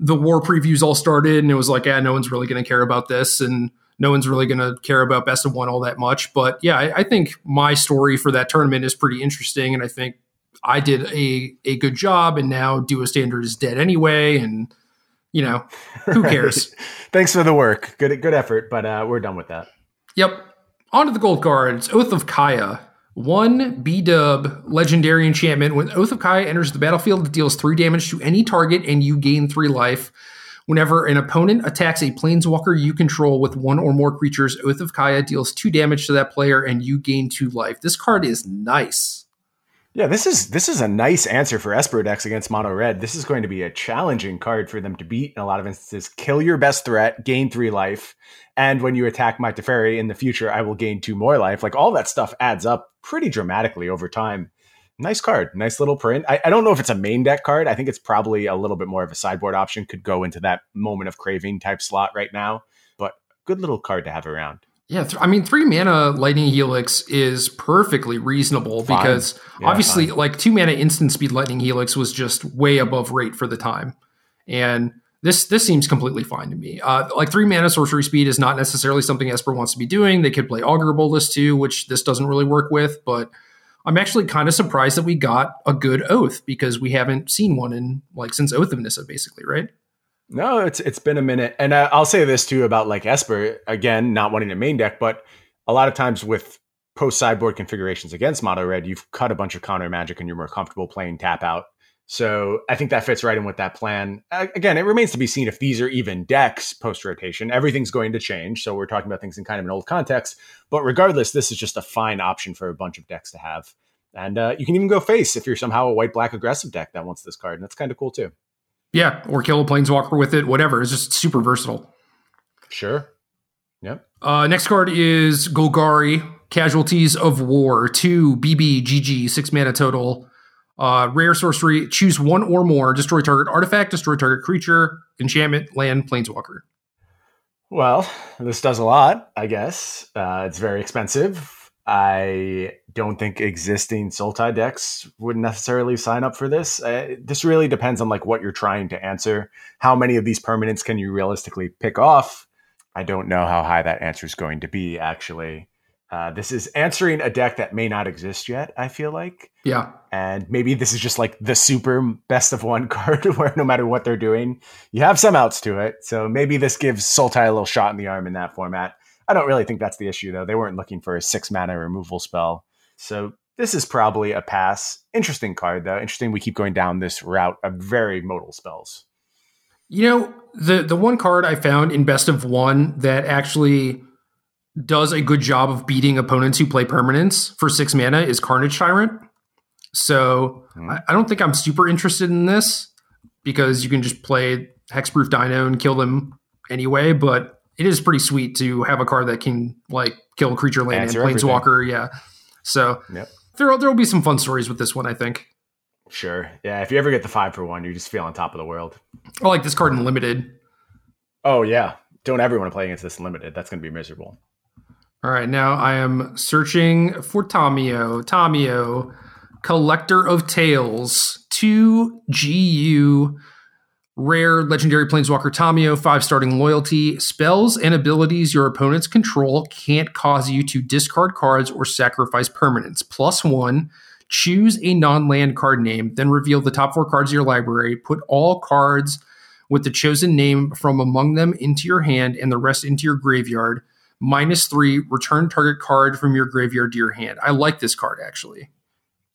the war previews all started, and it was like, yeah, no one's really going to care about this, and no one's really going to care about best of one all that much. But yeah, I, I think my story for that tournament is pretty interesting, and I think I did a a good job. And now Duo Standard is dead anyway, and you know who cares. Thanks for the work. Good good effort, but uh, we're done with that. Yep. On to the gold cards. Oath of Kaya. One B dub legendary enchantment. When Oath of Kaya enters the battlefield, it deals three damage to any target and you gain three life. Whenever an opponent attacks a planeswalker you control with one or more creatures, Oath of Kaya deals two damage to that player and you gain two life. This card is nice. Yeah, this is this is a nice answer for Esper decks against Mono Red. This is going to be a challenging card for them to beat in a lot of instances. Kill your best threat, gain three life, and when you attack my Teferi in the future, I will gain two more life. Like all that stuff adds up pretty dramatically over time. Nice card, nice little print. I, I don't know if it's a main deck card. I think it's probably a little bit more of a sideboard option. Could go into that moment of craving type slot right now, but good little card to have around. Yeah, th- I mean, three mana Lightning Helix is perfectly reasonable Fine. because Yeah, obviously, fine. like two mana instant speed Lightning Helix was just way above rate for the time, and this this seems completely fine to me. Uh, like three mana sorcery speed is not necessarily something Esper wants to be doing. They could play Augur Bolas too, which this doesn't really work with. But I'm actually kind of surprised that we got a good Oath because we haven't seen one in like since Oath of Nissa, basically, right? No, it's it's been a minute, and uh, I'll say this too about like Esper again, not wanting a main deck, but a lot of times with post sideboard configurations against Mono Red, you've cut a bunch of counter magic, and you're more comfortable playing tap out. So I think that fits right in with that plan. Again, it remains to be seen if these are even decks post rotation. Everything's going to change, so we're talking about things in kind of an old context. But regardless, this is just a fine option for a bunch of decks to have, and uh, you can even go face if you're somehow a white black aggressive deck that wants this card, and that's kind of cool too. Yeah, or kill a Planeswalker with it, whatever. It's just super versatile. Sure. Yep. Uh, next card is Golgari, Casualties of War, 2 BB GG, 6 mana total. Uh, rare sorcery, choose one or more, destroy target artifact, destroy target creature, enchantment, land, planeswalker. Well, this does a lot, I guess. Uh, it's very expensive. I don't think existing Sultai decks would necessarily sign up for this. Uh, this really depends on like what you're trying to answer. How many of these permanents can you realistically pick off? I don't know how high that answer is going to be. Actually, uh, this is answering a deck that may not exist yet. I feel like Yeah. and maybe this is just like the super best of one card where no matter what they're doing, you have some outs to it. So maybe this gives Sultai a little shot in the arm in that format. I don't really think that's the issue though. They weren't looking for a six mana removal spell. So this is probably a pass. Interesting card though. Interesting we keep going down this route of very modal spells. You know, the the one card I found in best of one that actually does a good job of beating opponents who play permanents for six mana is Carnage Tyrant. So Hmm. I, I don't think I'm super interested in this because you can just play Hexproof Dino and kill them anyway. But it is pretty sweet to have a card that can like kill creature land Answer and planeswalker. Yeah. So Yep. there there will be some fun stories with this one. I think. Sure. Yeah. If you ever get the five for one, you just feel on top of the world. I like this card in limited. Oh yeah. Don't ever want to play against this limited. That's going to be miserable. All right, now I am searching for Tamiyo. Tamiyo, Collector of Tales, 2 GU, rare legendary planeswalker Tamiyo, 5 starting loyalty. Spells and abilities your opponents control can't cause you to discard cards or sacrifice permanents. Plus 1. Choose a non land card name, then reveal the top four cards of your library. Put all cards with the chosen name from among them into your hand and the rest into your graveyard minus three, return target card from your graveyard to your hand. I like this card actually.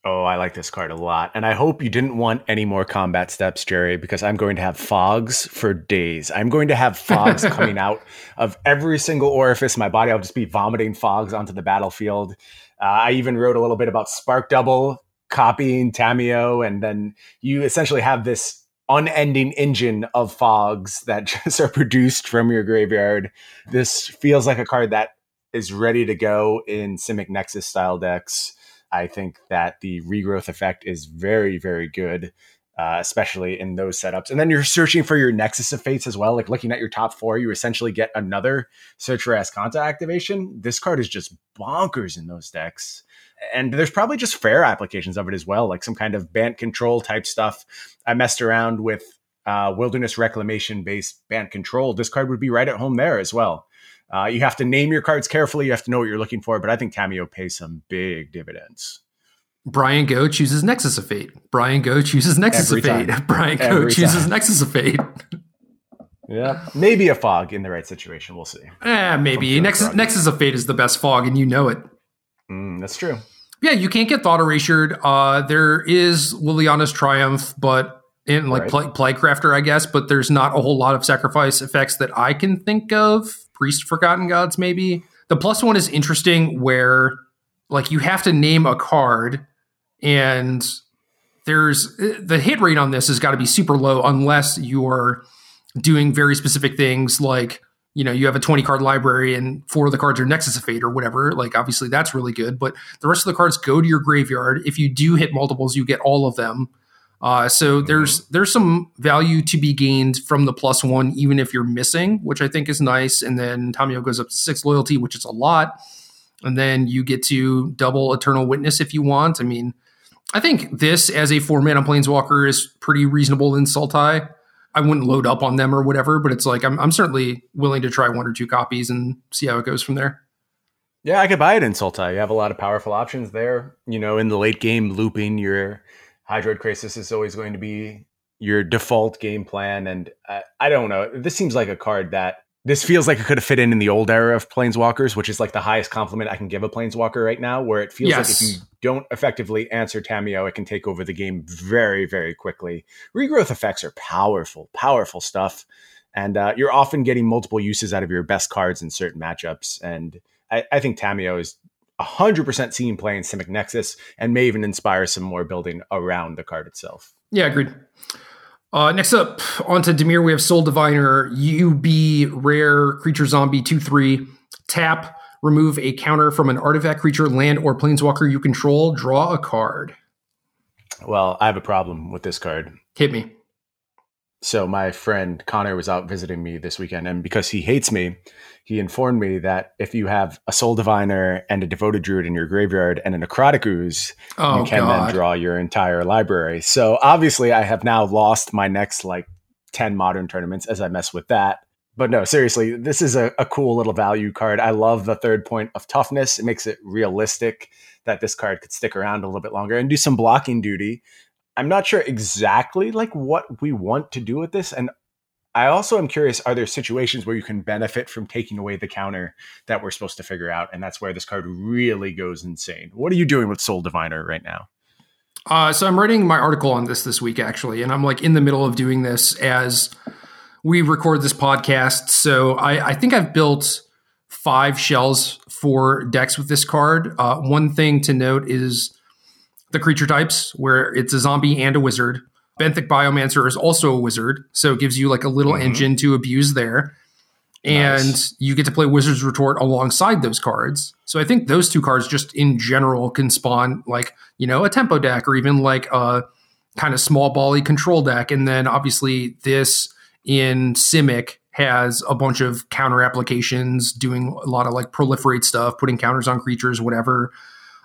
Oh, I like this card a lot. And I hope you didn't want any more combat steps, Jerry, because I'm going to have fogs for days. I'm going to have fogs coming out of every single orifice in my body. I'll just be vomiting fogs onto the battlefield. Uh, I even wrote a little bit about Spark Double copying Tamiyo, and then you essentially have this unending engine of fogs that just are produced from your graveyard. This feels like a card that is ready to go in Simic Nexus style decks. I think that the regrowth effect is very, very good, uh, especially in those setups. And then you're searching for your Nexus of Fates as well. Like looking at your top four, you essentially get another Search for Azcanta activation. This card is just bonkers in those decks and there's probably just fair applications of it as well, like some kind of Bant control type stuff. I messed around with uh, wilderness reclamation based Bant control. This card would be right at home there as well. Uh, you have to name your cards carefully. You have to know what you're looking for, but I think Tamiyo pays some big dividends. Brian Go chooses Nexus of Fate. Brian Go chooses Nexus Every of Fate. time. Brian Go Every chooses time. Nexus of Fate. Yeah, maybe a fog in the right situation. We'll see. Eh, maybe Nexus Nexus of Fate is the best fog, and you know it. Mm, that's true. Yeah, you can't get thought erasured. Uh, there is Liliana's Triumph, but in like Right. play, Plaguecrafter, I guess, but there's not a whole lot of sacrifice effects that I can think of. Priest Forgotten Gods, maybe. The plus one is interesting where like you have to name a card and there's the hit rate on this has got to be super low unless you're doing very specific things like you know you have a 20 card library and four of the cards are nexus of fate or whatever like obviously that's really good but the rest of the cards go to your graveyard. If you do hit multiples you get all of them. Uh, so there's there's some value to be gained from the plus one even if you're missing which i think is nice. And then Tamiyo goes up to six loyalty which is a lot. And then you get to double eternal witness if you want. I mean I think this as a four mana planeswalker is pretty reasonable in Sultai. I wouldn't load up on them or whatever, but it's like I'm, I'm certainly willing to try one or two copies and see how it goes from there. Yeah, I could buy it in Sultai. You have a lot of powerful options there. You know, in the late game, looping your Hydroid Krasis is always going to be your default game plan. And uh, I don't know. This seems like a card that this feels like it could have fit in in the old era of Planeswalkers, which is like the highest compliment I can give a Planeswalker right now, where it feels Yes. like if you don't effectively answer Tamiyo, it can take over the game very, very quickly. Regrowth effects are powerful, powerful stuff. And uh, you're often getting multiple uses out of your best cards in certain matchups. And I, I think Tamiyo is 100% seen playing Simic Nexus and may even inspire some more building around the card itself. Yeah, agreed. Uh, next up, onto Dimir, we have Soul Diviner, UB, rare creature zombie 2 3. Tap, remove a counter from an artifact creature, land, or planeswalker you control. Draw a card. Well, I have a problem with this card. Hit me. So my friend Connor was out visiting me this weekend, and because he hates me, he informed me that if you have a Soul Diviner and a Devoted Druid in your graveyard and a Necrotic Ooze, Oh, you can God. then draw your entire library. So obviously, I have now lost my next like ten modern tournaments as I mess with that. But no, seriously, this is a, a cool little value card. I love the third point of toughness. It makes it realistic that this card could stick around a little bit longer and do some blocking duty. I'm not sure exactly like what we want to do with this, and I also am curious: are there situations where you can benefit from taking away the counter that we're supposed to figure out, and that's where this card really goes insane? What are you doing with Soul Diviner right now? Uh, so I'm writing my article on this this week actually, and I'm like in the middle of doing this as we record this podcast. So I, I think I've built five shells for decks with this card. Uh, one thing to note is the creature types, where it's a zombie and a wizard. Benthic Biomancer is also a wizard, so it gives you like a little Mhm. engine to abuse there. And Nice. you get to play Wizard's Retort alongside those cards. So I think those two cards just in general can spawn like, you know, a tempo deck or even like a kind of small bally control deck. And then obviously this in Simic has a bunch of counter applications doing a lot of like proliferate stuff, putting counters on creatures, whatever.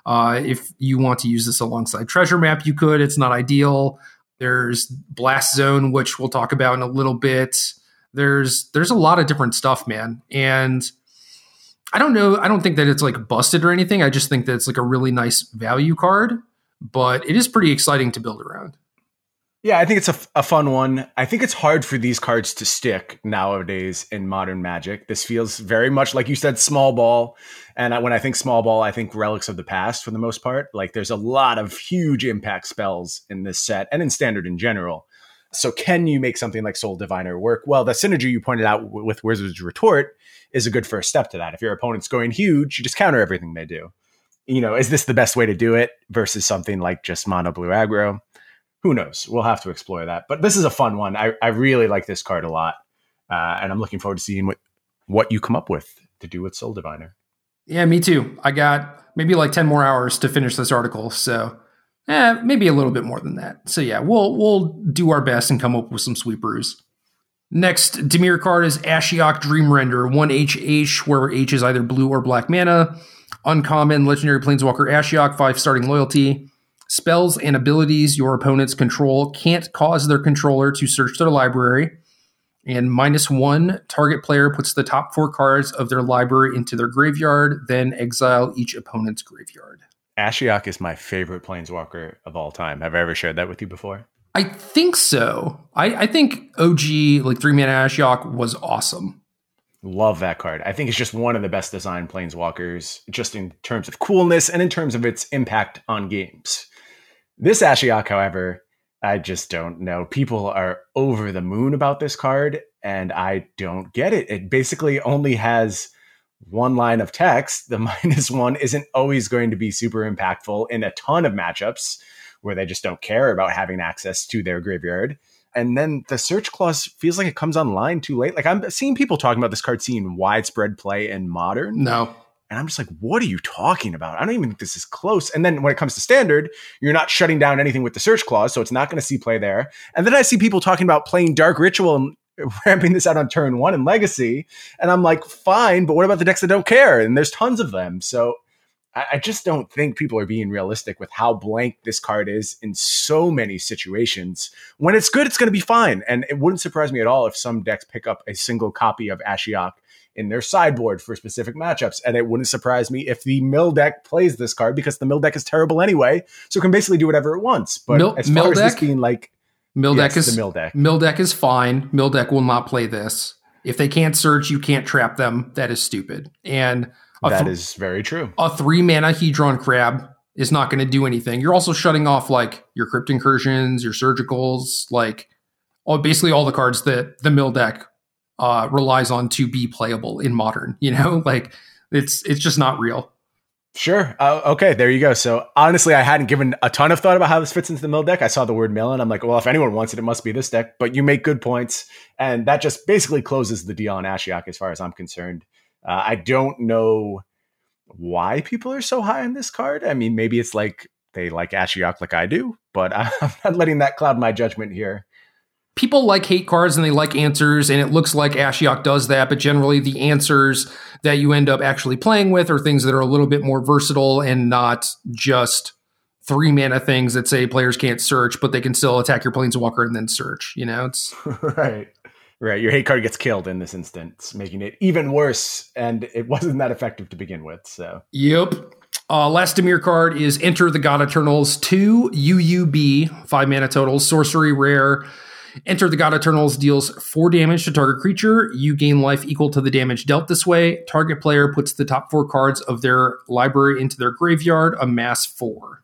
Uh, if you want to use this alongside Treasure Map, you could. It's not ideal. There's Blast Zone, which we'll talk about in a little bit. There's there's a lot of different stuff, man. And I don't know. I don't think that it's like busted or anything. I just think that it's like a really nice value card, but it is pretty exciting to build around. Yeah, I think it's a fun one. I think it's hard for these cards to stick nowadays in modern Magic. This feels very much like you said, small ball. And I, when I think small ball, I think relics of the past for the most part. Like there's a lot of huge impact spells in this set and in standard in general. So can you make something like Soul Diviner work? Well, the synergy you pointed out w- with Wizard's Retort is a good first step to that. If your opponent's going huge, you just counter everything they do. You know, is this the best way to do it versus something like just mono blue aggro? who knows? We'll have to explore that. But this is a fun one. I, I really like this card a lot. Uh, and I'm looking forward to seeing what, what you come up with to do with Soul Diviner. Yeah, me too. I got maybe like 10 more hours to finish this article. So eh, maybe a little bit more than that. So yeah, we'll we'll do our best and come up with some sweet brews. Next, Dimir card is Ashiok Dream Render, 1HH, where H is either blue or black mana. Uncommon, Legendary Planeswalker Ashiok, 5 starting loyalty. Spells and abilities your opponents control can't cause their controller to search their library. And minus one, target player puts the top four cards of their library into their graveyard, then exile each opponent's graveyard. Ashiok is my favorite planeswalker of all time. Have I ever shared that with you before? I think so. I, I think OG, like three mana Ashiok, was awesome. Love that card. I think it's just one of the best designed planeswalkers, just in terms of coolness and in terms of its impact on games. This Ashiok, however, I just don't know. People are over the moon about this card, and I don't get it. It basically only has one line of text. The minus one isn't always going to be super impactful in a ton of matchups where they just don't care about having access to their graveyard. And then the search clause feels like it comes online too late. Like I'm seeing people talking about this card seeing widespread play in modern. No. And I'm just like, what are you talking about? I don't even think this is close. And then when it comes to standard, you're not shutting down anything with the search clause, so it's not going to see play there. And then I see people talking about playing Dark Ritual and ramping this out on turn one in Legacy. And I'm like, fine, but what about the decks that don't care? And there's tons of them. So I, I just don't think people are being realistic with how blank this card is in so many situations. When it's good, it's going to be fine. And it wouldn't surprise me at all if some decks pick up a single copy of Ashiok in their sideboard for specific matchups. And it wouldn't surprise me if the mill deck plays this card because the mill deck is terrible anyway. So it can basically do whatever it wants. But Mill- as far mill as this deck? being like Mill yes, deck is the mill deck. Mill deck is fine. Mill deck will not play this. If they can't search, you can't trap them. That is stupid. And That th- is very true. a three mana Hedron Crab is not going to do anything. You're also shutting off like your Crypt Incursions, your Surgicals, like all, basically all the cards that the Mill deck uh, relies on to be playable in Modern. You know, like it's it's just not real. Sure. Uh, okay, there you go. So honestly, I hadn't given a ton of thought about how this fits into the mill deck. I saw the word mill and I'm like, well, if anyone wants it, it must be this deck. But you make good points. And that just basically closes the deal on Ashiok as far as I'm concerned. Uh, I don't know why people are so high on this card. I mean, maybe it's like they like Ashiok like I do, but I'm not letting that cloud my judgment here. People like hate cards and they like answers, and it looks like Ashiok does that, but generally the answers that you end up actually playing with are things that are a little bit more versatile and not just three mana things that say players can't search, but they can still attack your planeswalker and then search. You know, it's right. Right. Your hate card gets killed in this instance, making it even worse. And it wasn't that effective to begin with. So Yep. Uh, last Dimir card is Enter the God Eternals 2 UUB, 5 mana total, sorcery rare. Enter the God Eternals deals 4 damage to target creature. You gain life equal to the damage dealt this way. Target player puts the top 4 cards of their library into their graveyard, amass 4.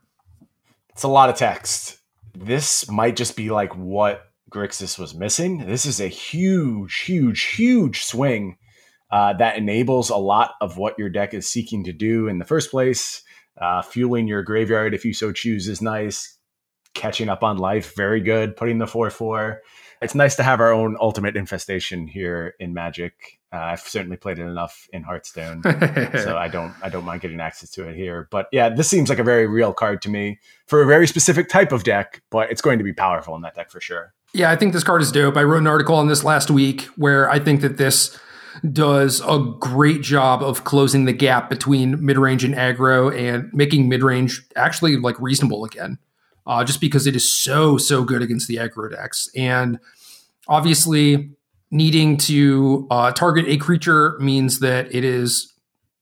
it's a lot of text. This might just be like what Grixis was missing. This is a huge, huge, huge swing uh, that enables a lot of what your deck is seeking to do in the first place. Uh, fueling your graveyard, if you so choose, is nice. Catching up on life. Very good. Putting the 4 4. It's nice to have our own ultimate infestation here in Magic. Uh, I've certainly played it enough in Hearthstone, so I don't I don't mind getting access to it here. But yeah, this seems like a very real card to me for a very specific type of deck, but it's going to be powerful in that deck for sure. Yeah, I think this card is dope. I wrote an article on this last week where I think that this does a great job of closing the gap between mid range and aggro and making mid range actually like reasonable again. Uh, just because it is so so good against the aggro decks, and obviously needing to uh, target a creature means that it is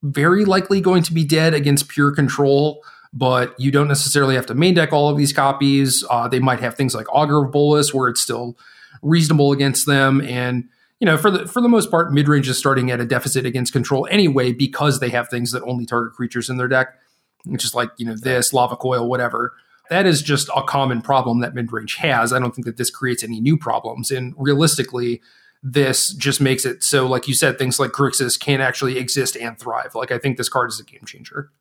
very likely going to be dead against pure control. But you don't necessarily have to main deck all of these copies. Uh, they might have things like Augur of Bolas, where it's still reasonable against them, and you know, for the for the most part, mid range is starting at a deficit against control anyway because they have things that only target creatures in their deck, which is like you know this lava coil, whatever. That is just a common problem that mid range has. I don't think that this creates any new problems, and realistically, this just makes it so, like you said, things like Grixis can't actually exist and thrive. Like I think this card is a game changer.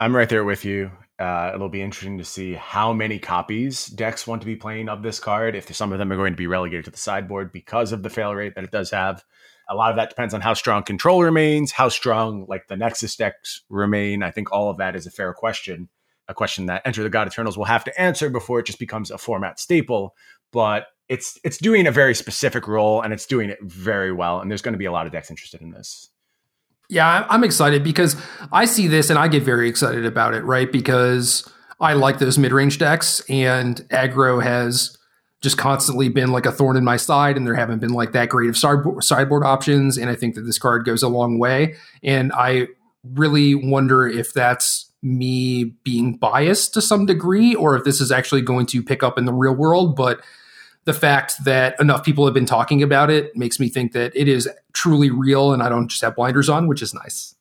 I'm right there with you. Uh, it'll be interesting to see how many copies decks want to be playing of this card. If some of them are going to be relegated to the sideboard because of the fail rate that it does have. A lot of that depends on how strong control remains, how strong like the Nexus decks remain. I think all of that is a fair question, a question that Enter the God Eternals will have to answer before it just becomes a format staple. But it's it's doing a very specific role and it's doing it very well. And there's going to be a lot of decks interested in this. Yeah, I'm excited because I see this and I get very excited about it, right? Because I like those mid range decks, and aggro has just constantly been like a thorn in my side, and there haven't been like that great of sideboard options. And I think that this card goes a long way. And I really wonder if that's me being biased to some degree, or if this is actually going to pick up in the real world. But the fact that enough people have been talking about it makes me think that it is truly real and I don't just have blinders on, which is nice.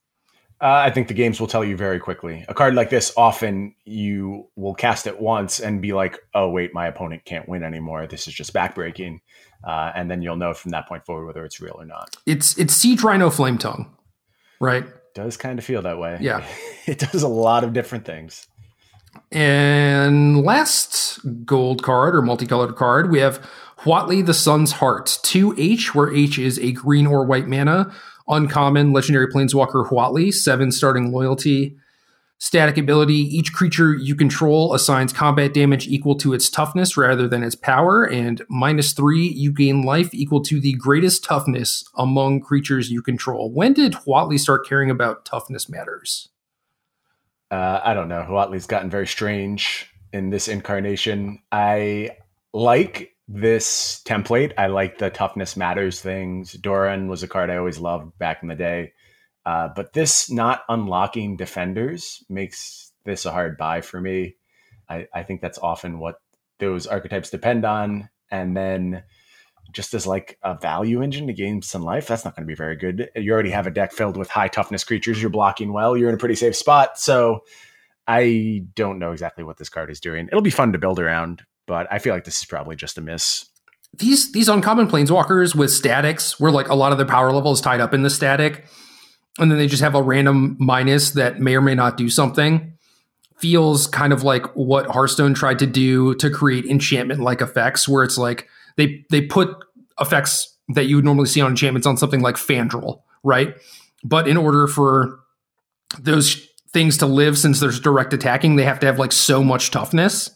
Uh, I think the games will tell you very quickly. A card like this, often you will cast it once and be like, oh, wait, my opponent can't win anymore. This is just backbreaking. Uh, and then you'll know from that point forward whether it's real or not. It's it's Siege Rhino Flame Tongue, right? Does kind of feel that way. Yeah. it does a lot of different things. And last gold card or multicolored card, we have Huatli the Sun's Heart, 2H, where H is a green or white mana. Uncommon, legendary planeswalker Huatli, 7 starting loyalty. Static ability each creature you control assigns combat damage equal to its toughness rather than its power, and minus 3, you gain life equal to the greatest toughness among creatures you control. When did Huatli start caring about toughness matters? Uh, I don't know. Huatli's gotten very strange in this incarnation. I like this template. I like the toughness matters things. Doran was a card I always loved back in the day. Uh, but this not unlocking defenders makes this a hard buy for me. I, I think that's often what those archetypes depend on. And then just as like a value engine to gain some life, that's not going to be very good. You already have a deck filled with high toughness creatures. You're blocking well. You're in a pretty safe spot. So I don't know exactly what this card is doing. It'll be fun to build around, but I feel like this is probably just a miss. These these uncommon planeswalkers with statics, where like a lot of the power level is tied up in the static, and then they just have a random minus that may or may not do something. Feels kind of like what Hearthstone tried to do to create enchantment like effects, where it's like they they put effects that you would normally see on enchantments on something like Fandral, right? But in order for those things to live, since there's direct attacking, they have to have like so much toughness.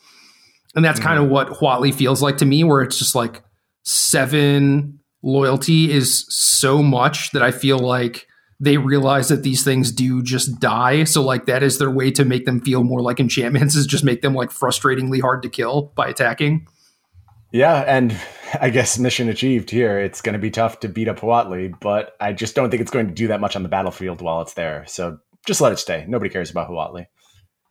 And that's mm-hmm. kind of what Huatli feels like to me, where it's just like seven loyalty is so much that I feel like they realize that these things do just die. So like that is their way to make them feel more like enchantments is just make them like frustratingly hard to kill by attacking. Yeah, and I guess mission achieved here. It's going to be tough to beat up Huatli, but I just don't think it's going to do that much on the battlefield while it's there. So just let it stay. Nobody cares about Huatli.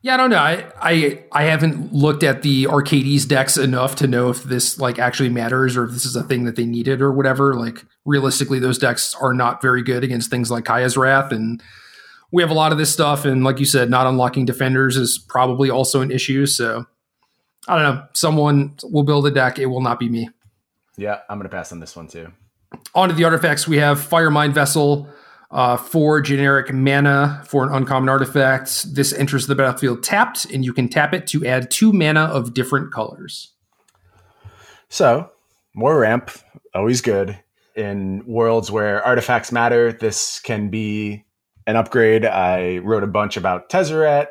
Yeah, I don't know. I, I I haven't looked at the Arcades decks enough to know if this like actually matters or if this is a thing that they needed or whatever. Like realistically, those decks are not very good against things like Kaya's Wrath, and we have a lot of this stuff. And like you said, not unlocking defenders is probably also an issue. So I don't know. Someone will build a deck. It will not be me. Yeah, I'm going to pass on this one too. On to the artifacts. We have Firemind Vessel, Uh, four generic mana for an uncommon artifact. This enters the battlefield tapped, and you can tap it to add two mana of different colors. So, more ramp, always good. In worlds where artifacts matter, this can be an upgrade. I wrote a bunch about Tezzeret.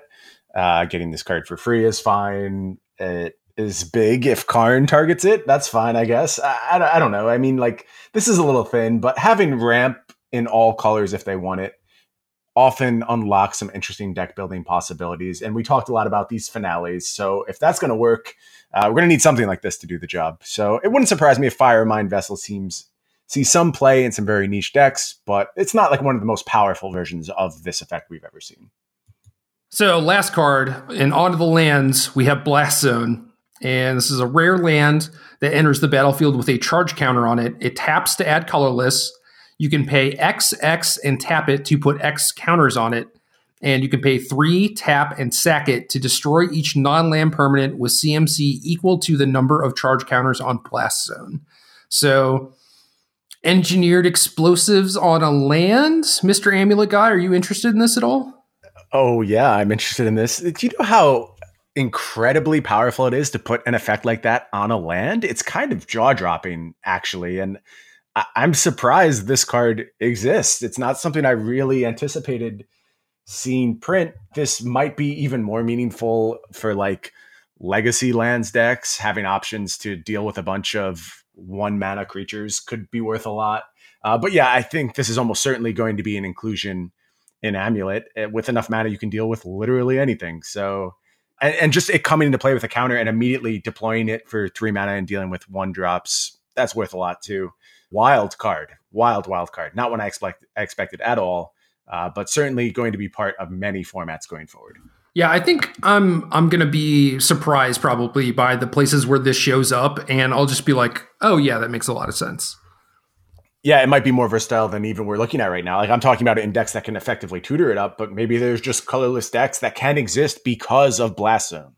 Uh, getting this card for free is fine. It is big if Karn targets it. That's fine, I guess. I, I, I don't know. I mean, like, this is a little thin, but having ramp in all colors if they want it often unlocks some interesting deck building possibilities. And we talked a lot about these finales. So if that's going to work, uh, we're going to need something like this to do the job. So it wouldn't surprise me if Firemind Vessel seems see some play in some very niche decks, but it's not like one of the most powerful versions of this effect we've ever seen. So last card, and onto the lands, we have Blast Zone. And this is a rare land that enters the battlefield with a charge counter on it. It taps to add colorless you can pay X, X, and tap it to put X counters on it. And you can pay three, tap, and sack it to destroy each non land permanent with CMC equal to the number of charge counters on Blast Zone. So, engineered explosives on a land? Mr. Amulet Guy, are you interested in this at all? Oh, yeah, I'm interested in this. Do you know how incredibly powerful it is to put an effect like that on a land? It's kind of jaw dropping, actually. And I- am surprised this card exists. It's not something I really anticipated seeing print. This might be even more meaningful for like legacy lands decks. Having options to deal with a bunch of one mana creatures could be worth a lot. Uh, but yeah, I think this is almost certainly going to be an inclusion in Amulet. Uh, with enough mana, you can deal with literally anything. So, and just it coming into play with a counter and immediately deploying it for three mana and dealing with one drops, that's worth a lot too wild card, wild wild card. Not one I expect I expected at all, uh, but certainly going to be part of many formats going forward. Yeah, I think I'm I'm gonna be surprised probably by the places where this shows up, and I'll just be like, oh yeah, that makes a lot of sense. Yeah, it might be more versatile than even we're looking at right now. Like I'm talking about an index that can effectively tutor it up, but maybe there's just colorless decks that can exist because of Blast Zone.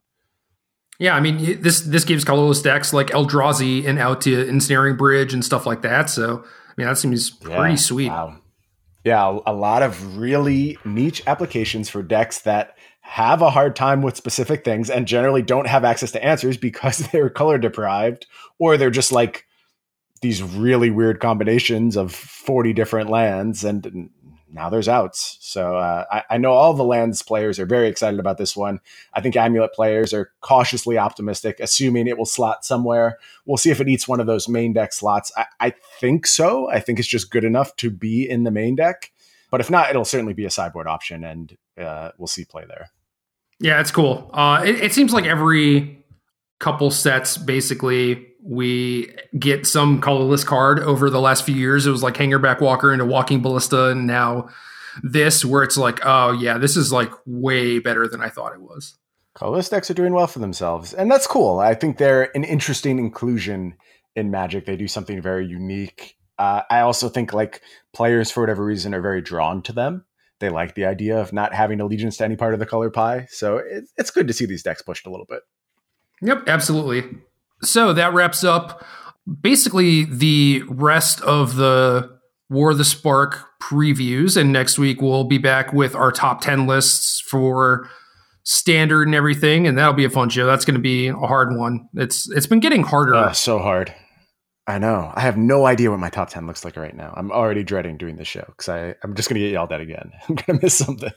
Yeah, I mean this this gives colorless decks like Eldrazi and out to Ensnaring Bridge and stuff like that. So I mean that seems pretty yeah, sweet. Wow. Yeah, a lot of really niche applications for decks that have a hard time with specific things and generally don't have access to answers because they're color deprived or they're just like these really weird combinations of 40 different lands and now there's outs. So uh, I, I, know all the lands players are very excited about this one. I think Amulet players are cautiously optimistic, assuming it will slot somewhere. We'll see if it eats one of those main deck slots. I, I think so. I think it's just good enough to be in the main deck. But if not, it'll certainly be a sideboard option, and uh, we'll see play there. Yeah, it's cool. Uh, it, it seems like every couple sets, basically, we get some colorless card over the last few years. It was like Hangerback Walker into Walking Ballista, and now this, where it's like, oh yeah, this is like way better than I thought it was. Colorless decks are doing well for themselves, and that's cool. I think they're an interesting inclusion in Magic. They do something very unique. Uh, I also think like players, for whatever reason, are very drawn to them. They like the idea of not having allegiance to any part of the color pie, so it, it's good to see these decks pushed a little bit. Yep, absolutely. So that wraps up basically the rest of the War of the Spark previews. And next week we'll be back with our top 10 lists for standard and everything. And that'll be a fun show. That's going to be a hard one. It's It's been getting harder. Uh, so hard. I know. I have no idea what my top 10 looks like right now. I'm already dreading doing this show because I'm just going to get yelled at again. I'm going to miss something.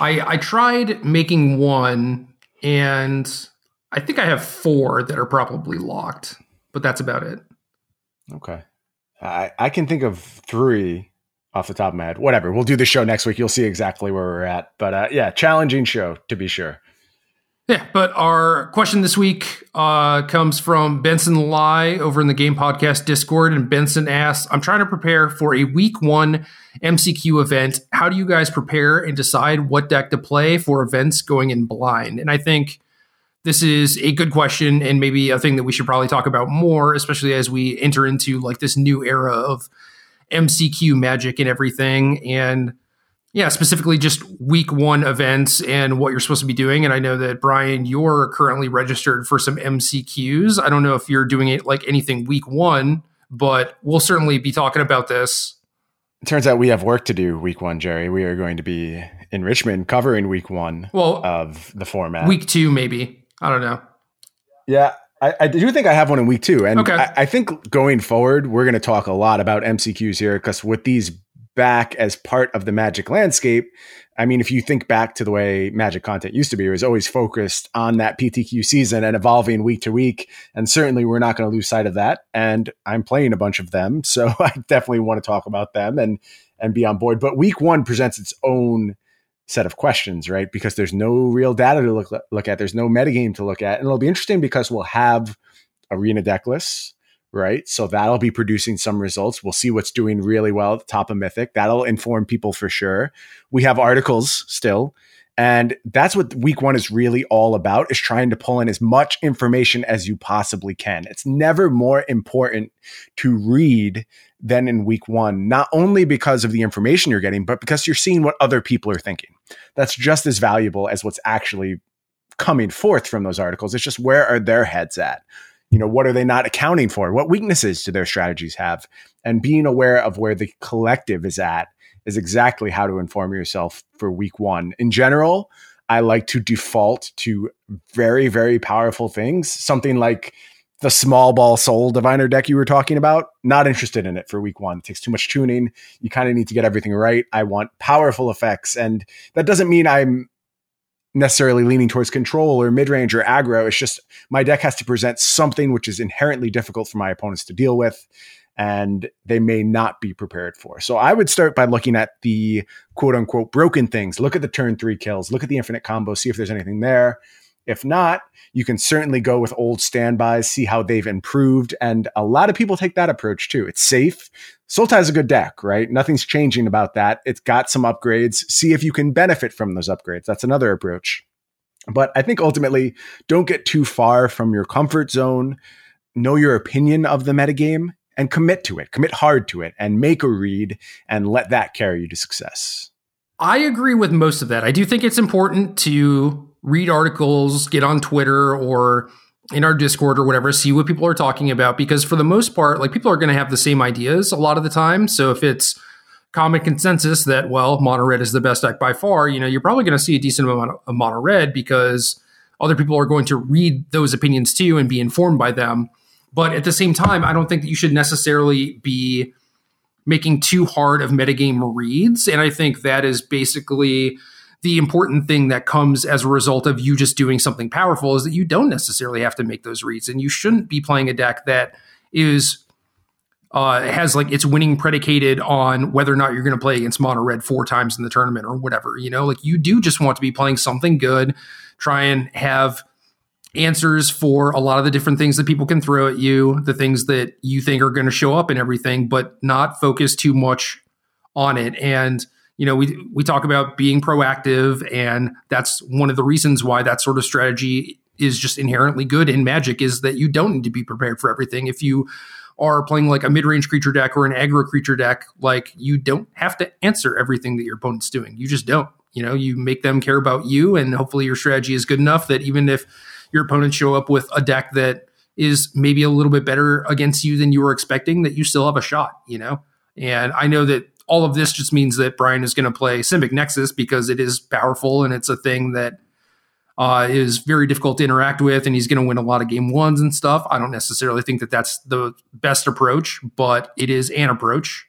I, I tried making one and I think I have four that are probably locked, but that's about it. Okay. I, I can think of three off the top of my head. Whatever. We'll do the show next week. You'll see exactly where we're at. But uh, yeah, challenging show to be sure. Yeah, but our question this week uh, comes from Benson Lai over in the Game Podcast Discord. And Benson asks, I'm trying to prepare for a week one MCQ event. How do you guys prepare and decide what deck to play for events going in blind? And I think this is a good question and maybe a thing that we should probably talk about more, especially as we enter into like this new era of MCQ magic and everything. And yeah, specifically just week one events and what you're supposed to be doing. And I know that Brian, you're currently registered for some MCQs. I don't know if you're doing it like anything week one, but we'll certainly be talking about this turns out we have work to do week one, Jerry. We are going to be in Richmond covering week one well, of the format. Week two, maybe. I don't know. Yeah, I, I, do think I have one in week two. And okay. I, I, think going forward, we're going to talk a lot about MCQs here because with these back as part of the Magic landscape, I mean, if you think back to the way Magic content used to be, it was always focused on that PTQ season and evolving week to week. And certainly we're not going to lose sight of that. And I'm playing a bunch of them. So I definitely want to talk about them and, and be on board. But week one presents its own set of questions, right? Because there's no real data to look look at. There's no metagame to look at, and it'll be interesting because we'll have arena deck lists, right? So that'll be producing some results. We'll see what's doing really well at the top of Mythic. That'll inform people for sure. We have articles still. And that's what week one is really all about is trying to pull in as much information as you possibly can. It's never more important to read than in week one, not only because of the information you're getting, but because you're seeing what other people are thinking. That's just as valuable as what's actually coming forth from those articles. It's just where are their heads at? You know, what are they not accounting for? What weaknesses do their strategies have? And being aware of where the collective is at is exactly how to inform yourself for week one. In general, I like to default to very, very powerful things. Something like the small ball soul diviner deck you were talking about. Not interested in it for week one. It takes too much tuning. You kind of need to get everything right. I want powerful effects. And that doesn't mean I'm necessarily leaning towards control or mid range or aggro. It's just my deck has to present something which is inherently difficult for my opponents to deal with and they may not be prepared for. So I would start by looking at the quote unquote broken things. Look at the turn three kills, look at the infinite combo, see if there's anything there. If not, you can certainly go with old standbys, see how they've improved. And a lot of people take that approach too. It's safe. Sultai is a good deck, right? Nothing's changing about that. It's got some upgrades. See if you can benefit from those upgrades. That's another approach. But I think ultimately, don't get too far from your comfort zone. Know your opinion of the metagame and commit to it, commit hard to it, and make a read and let that carry you to success. I agree with most of that. I do think it's important to read articles, get on Twitter or in our Discord or whatever, see what people are talking about because for the most part, like people are going to have the same ideas a lot of the time. So if it's common consensus that well, mono red is the best deck by far, you know, you're probably going to see a decent amount of mono red because other people are going to read those opinions too and be informed by them. But at the same time, I don't think that you should necessarily be making too hard of metagame reads. And I think that is basically the important thing that comes as a result of you just doing something powerful is that you don't necessarily have to make those reads. And you shouldn't be playing a deck that is uh, has like its winning predicated on whether or not you're going to play against mono red four times in the tournament or whatever. You know, like you do just want to be playing something good, try and have answers for a lot of the different things that people can throw at you, the things that you think are going to show up and everything, but not focus too much on it. And you know, we we talk about being proactive, and that's one of the reasons why that sort of strategy is just inherently good in Magic is that you don't need to be prepared for everything. If you are playing like a mid-range creature deck or an aggro creature deck, like you don't have to answer everything that your opponent's doing. You just don't. You know, you make them care about you, and hopefully your strategy is good enough that even if your opponents show up with a deck that is maybe a little bit better against you than you were expecting, that you still have a shot, you know? And I know that all of this just means that Brian is going to play Simic Nexus because it is powerful and it's a thing that uh, is very difficult to interact with, and he's going to win a lot of game ones and stuff. I don't necessarily think that that's the best approach, but it is an approach.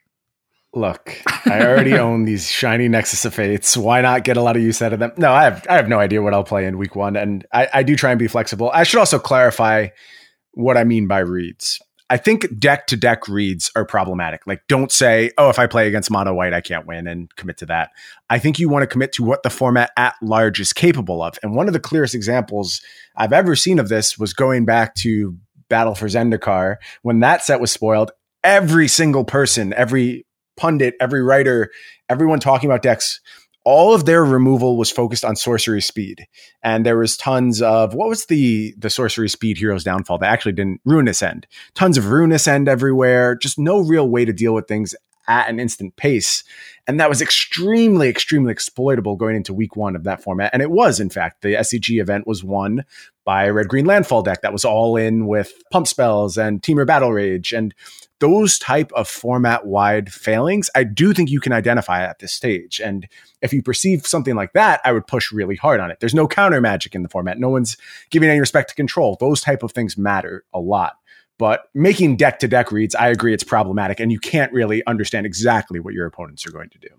Look, I already own these shiny Nexus of Fates. Why not get a lot of use out of them? No, I have I have no idea what I'll play in week one, and I, I do try and be flexible. I should also clarify what I mean by reads. I think deck to deck reads are problematic. Like, don't say, oh, if I play against mono white, I can't win and commit to that. I think you want to commit to what the format at large is capable of. And one of the clearest examples I've ever seen of this was going back to Battle for Zendikar. When that set was spoiled, every single person, every pundit, every writer, everyone talking about decks, all of their removal was focused on sorcery speed. And there was tons of what was the the sorcery speed Hero's Downfall that actually didn't ruinous end. Tons of ruinous end everywhere, just no real way to deal with things at an instant pace. And that was extremely, extremely exploitable going into week one of that format. And it was, in fact, the SCG event was won by a red green landfall deck that was all in with pump spells and Temur Battle Rage. And those type of format wide failings, I do think you can identify at this stage. And if you perceive something like that, I would push really hard on it. There's no counter magic in the format. No one's giving any respect to control. Those type of things matter a lot. But making deck to deck reads, I agree it's problematic, and you can't really understand exactly what your opponents are going to do.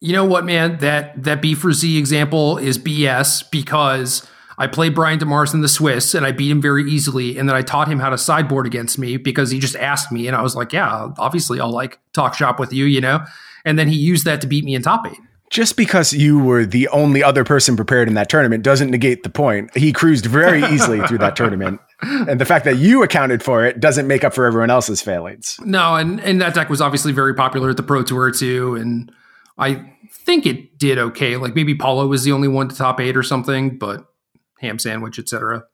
You know what, man? That that BFZ example is BS because I played Brian DeMars in the Swiss and I beat him very easily, and then I taught him how to sideboard against me because he just asked me, and I was like, "Yeah, obviously I'll like talk shop with you," you know. And then he used that to beat me in top eight just because you were the only other person prepared in that tournament doesn't negate the point. He cruised very easily through that tournament. And the fact that you accounted for it doesn't make up for everyone else's failings. No, and, and that deck was obviously very popular at the Pro Tour too. And I think it did okay. Like maybe Paulo was the only one to top eight or something, but ham sandwich, etc.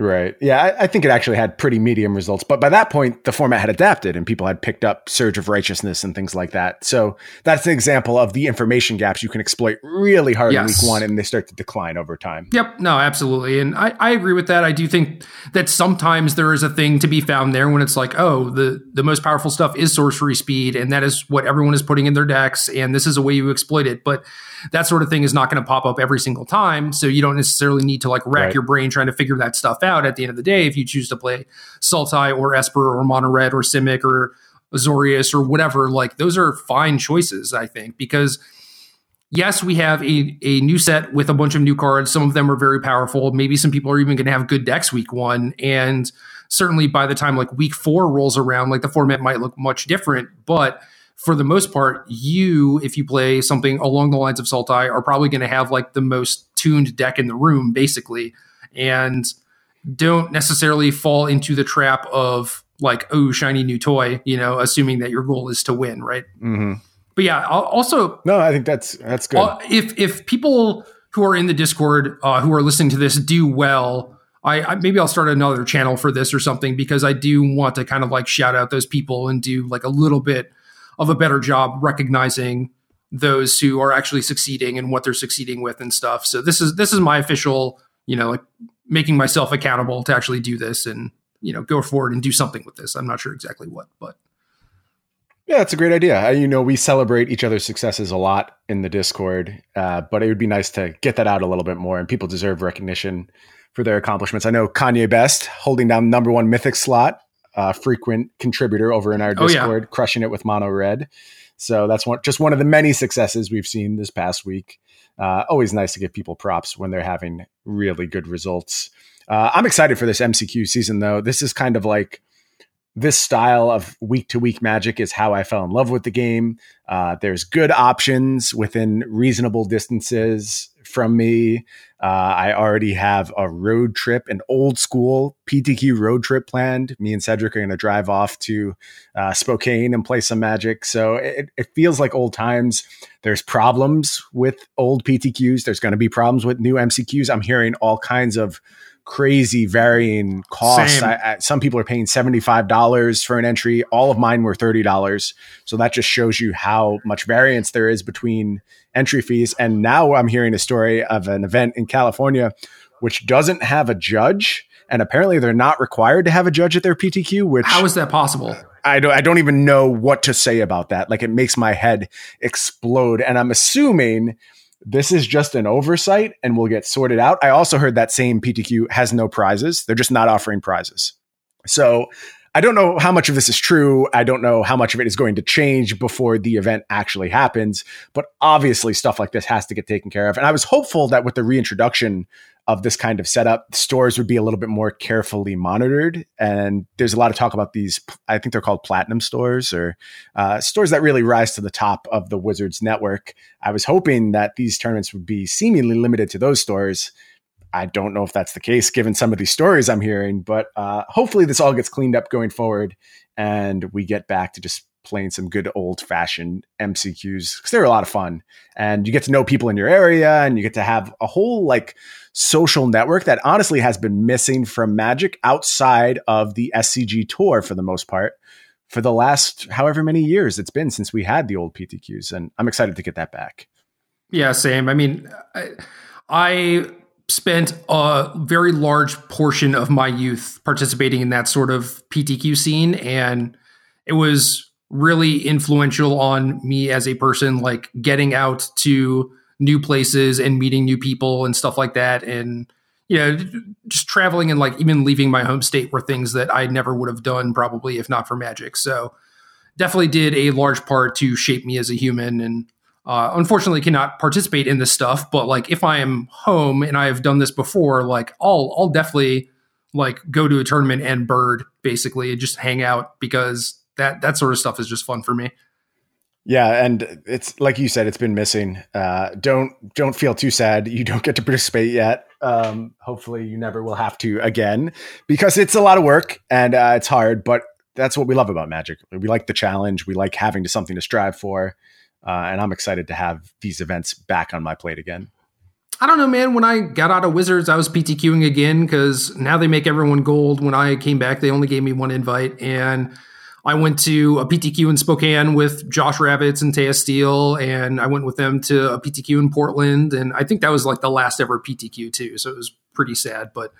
Right. Yeah, I, I, think it actually had pretty medium results. But by that point, the format had adapted and people had picked up Surge of Righteousness and things like that. So that's an example of the information gaps you can exploit really hard yes. in week one and they start to decline over time. Yep. No, absolutely. And I, I agree with that. I do think that sometimes there is a thing to be found there when it's like, oh, the, the most powerful stuff is sorcery speed, and that is what everyone is putting in their decks, and this is a way you exploit it. But that sort of thing is not going to pop up every single time. So you don't necessarily need to like rack right. your brain trying to figure that stuff out at the end of the day if you choose to play Sultai or Esper or Mono Red or Simic or Azorius or whatever. Like those are fine choices, I think, because yes, we have a, a new set with a bunch of new cards. Some of them are very powerful. Maybe some people are even going to have good decks week one. And certainly by the time like week four rolls around, like the format might look much different. But for the most part, you, if you play something along the lines of Sultai, are probably going to have like the most tuned deck in the room, basically, and don't necessarily fall into the trap of like, oh, shiny new toy, you know, assuming that your goal is to win, right? Mm-hmm. But yeah, also, no, I think that's that's good. Uh, if if people who are in the Discord uh, who are listening to this do well. I, I, maybe I'll start another channel for this or something because I do want to kind of like shout out those people and do like a little bit of a better job recognizing those who are actually succeeding and what they're succeeding with and stuff. So this is this is my official, you know, like making myself accountable to actually do this and you know go forward and do something with this. I'm not sure exactly what, but yeah, that's a great idea. You know, we celebrate each other's successes a lot in the Discord, uh, but it would be nice to get that out a little bit more. And people deserve recognition for their accomplishments. I know Kanye Best holding down number one mythic slot uh, frequent contributor over in our Discord, oh, yeah. crushing it with Mono Red. So that's one, just one of the many successes we've seen this past week. Uh, always nice to give people props when they're having really good results. Uh, I'm excited for this MCQ season, though. This is kind of like this style of week to week magic is how I fell in love with the game. Uh, there's good options within reasonable distances from me. Uh, I already have a road trip, an old school PTQ road trip planned. Me and Cedric are going to drive off to uh, Spokane and play some magic. So it, it feels like old times. There's problems with old PTQs. There's going to be problems with new MCQs. I'm hearing all kinds of crazy varying costs. I, I, some people are paying $75 for an entry. All of mine were $30. So that just shows you how much variance there is between entry fees. And now I'm hearing a story of an event in California which doesn't have a judge. And apparently they're not required to have a judge at their PTQ, which How is that possible? I don't I don't even know what to say about that. Like it makes my head explode. And I'm assuming this is just an oversight and will get sorted out. I also heard that same PTQ has no prizes. They're just not offering prizes. So I don't know how much of this is true. I don't know how much of it is going to change before the event actually happens. But obviously, stuff like this has to get taken care of. And I was hopeful that with the reintroduction of this kind of setup, stores would be a little bit more carefully monitored. And there's a lot of talk about these, I think they're called platinum stores or uh, stores that really rise to the top of the Wizards network. I was hoping that these tournaments would be seemingly limited to those stores. I don't know if that's the case given some of these stories I'm hearing, but uh, hopefully this all gets cleaned up going forward and we get back to just playing some good old fashioned MCQs because they're a lot of fun and you get to know people in your area and you get to have a whole like social network that honestly has been missing from Magic outside of the SCG tour for the most part for the last however many years it's been since we had the old PTQs. And I'm excited to get that back. Yeah, same. I mean, I, I spent a very large portion of my youth participating in that sort of PTQ scene and it was really influential on me as a person, like getting out to new places and meeting new people and stuff like that. And, you know, just traveling and like even leaving my home state were things that I never would have done probably if not for magic. So definitely did a large part to shape me as a human. And uh, unfortunately cannot participate in this stuff, but like if I am home and I have done this before, like I'll I'll definitely like go to a tournament and bird basically and just hang out because that that sort of stuff is just fun for me. Yeah, and it's like you said, it's been missing. Uh, don't don't feel too sad. You don't get to participate yet. Um, hopefully, you never will have to again because it's a lot of work and uh, it's hard. But that's what we love about Magic. We like the challenge. We like having to something to strive for. Uh, and I'm excited to have these events back on my plate again. I don't know, man. When I got out of Wizards, I was PTQing again because now they make everyone gold. When I came back, they only gave me one invite. And I went to a PTQ in Spokane with Josh Ravitz and Taya Steele, and I went with them to a PTQ in Portland. And I think that was like the last ever PTQ, too. So it was pretty sad. But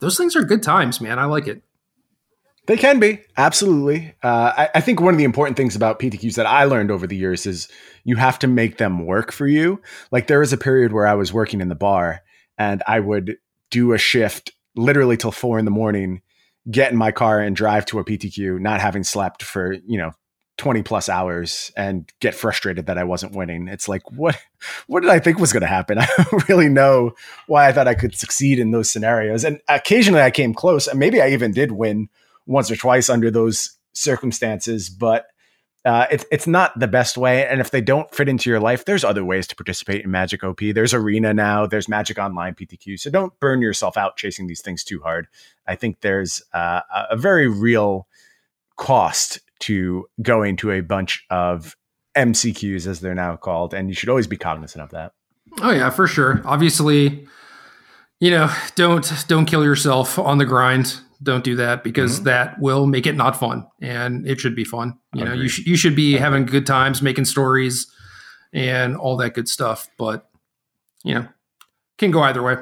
those things are good times, man. I like it. They can be absolutely. Uh, I, I, think one of the important things about PTQs that I learned over the years is you have to make them work for you. Like there was a period where I was working in the bar and I would do a shift literally till four in the morning, get in my car and drive to a PTQ, not having slept for you know 20 plus hours and get frustrated that I wasn't winning. It's like, what, what did I think was going to happen? I don't really know why I thought I could succeed in those scenarios. And occasionally I came close and maybe I even did win once or twice under those circumstances, but uh, it's it's not the best way. And if they don't fit into your life, there's other ways to participate in Magic OP. There's Arena now. There's Magic Online PTQ. So don't burn yourself out chasing these things too hard. I think there's uh, a very real cost to going to a bunch of MCQs as they're now called, and you should always be cognizant of that. Oh yeah, for sure. Obviously, you know, don't don't kill yourself on the grind don't do that because mm-hmm. that will make it not fun and it should be fun. You know you, sh- you should be having good times making stories and all that good stuff but you know can go either way.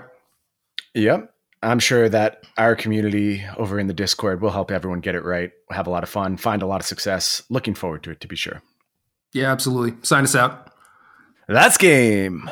Yep. I'm sure that our community over in the discord will help everyone get it right have a lot of fun find a lot of success. Looking forward to it to be sure. Yeah absolutely. Sign us out. That's game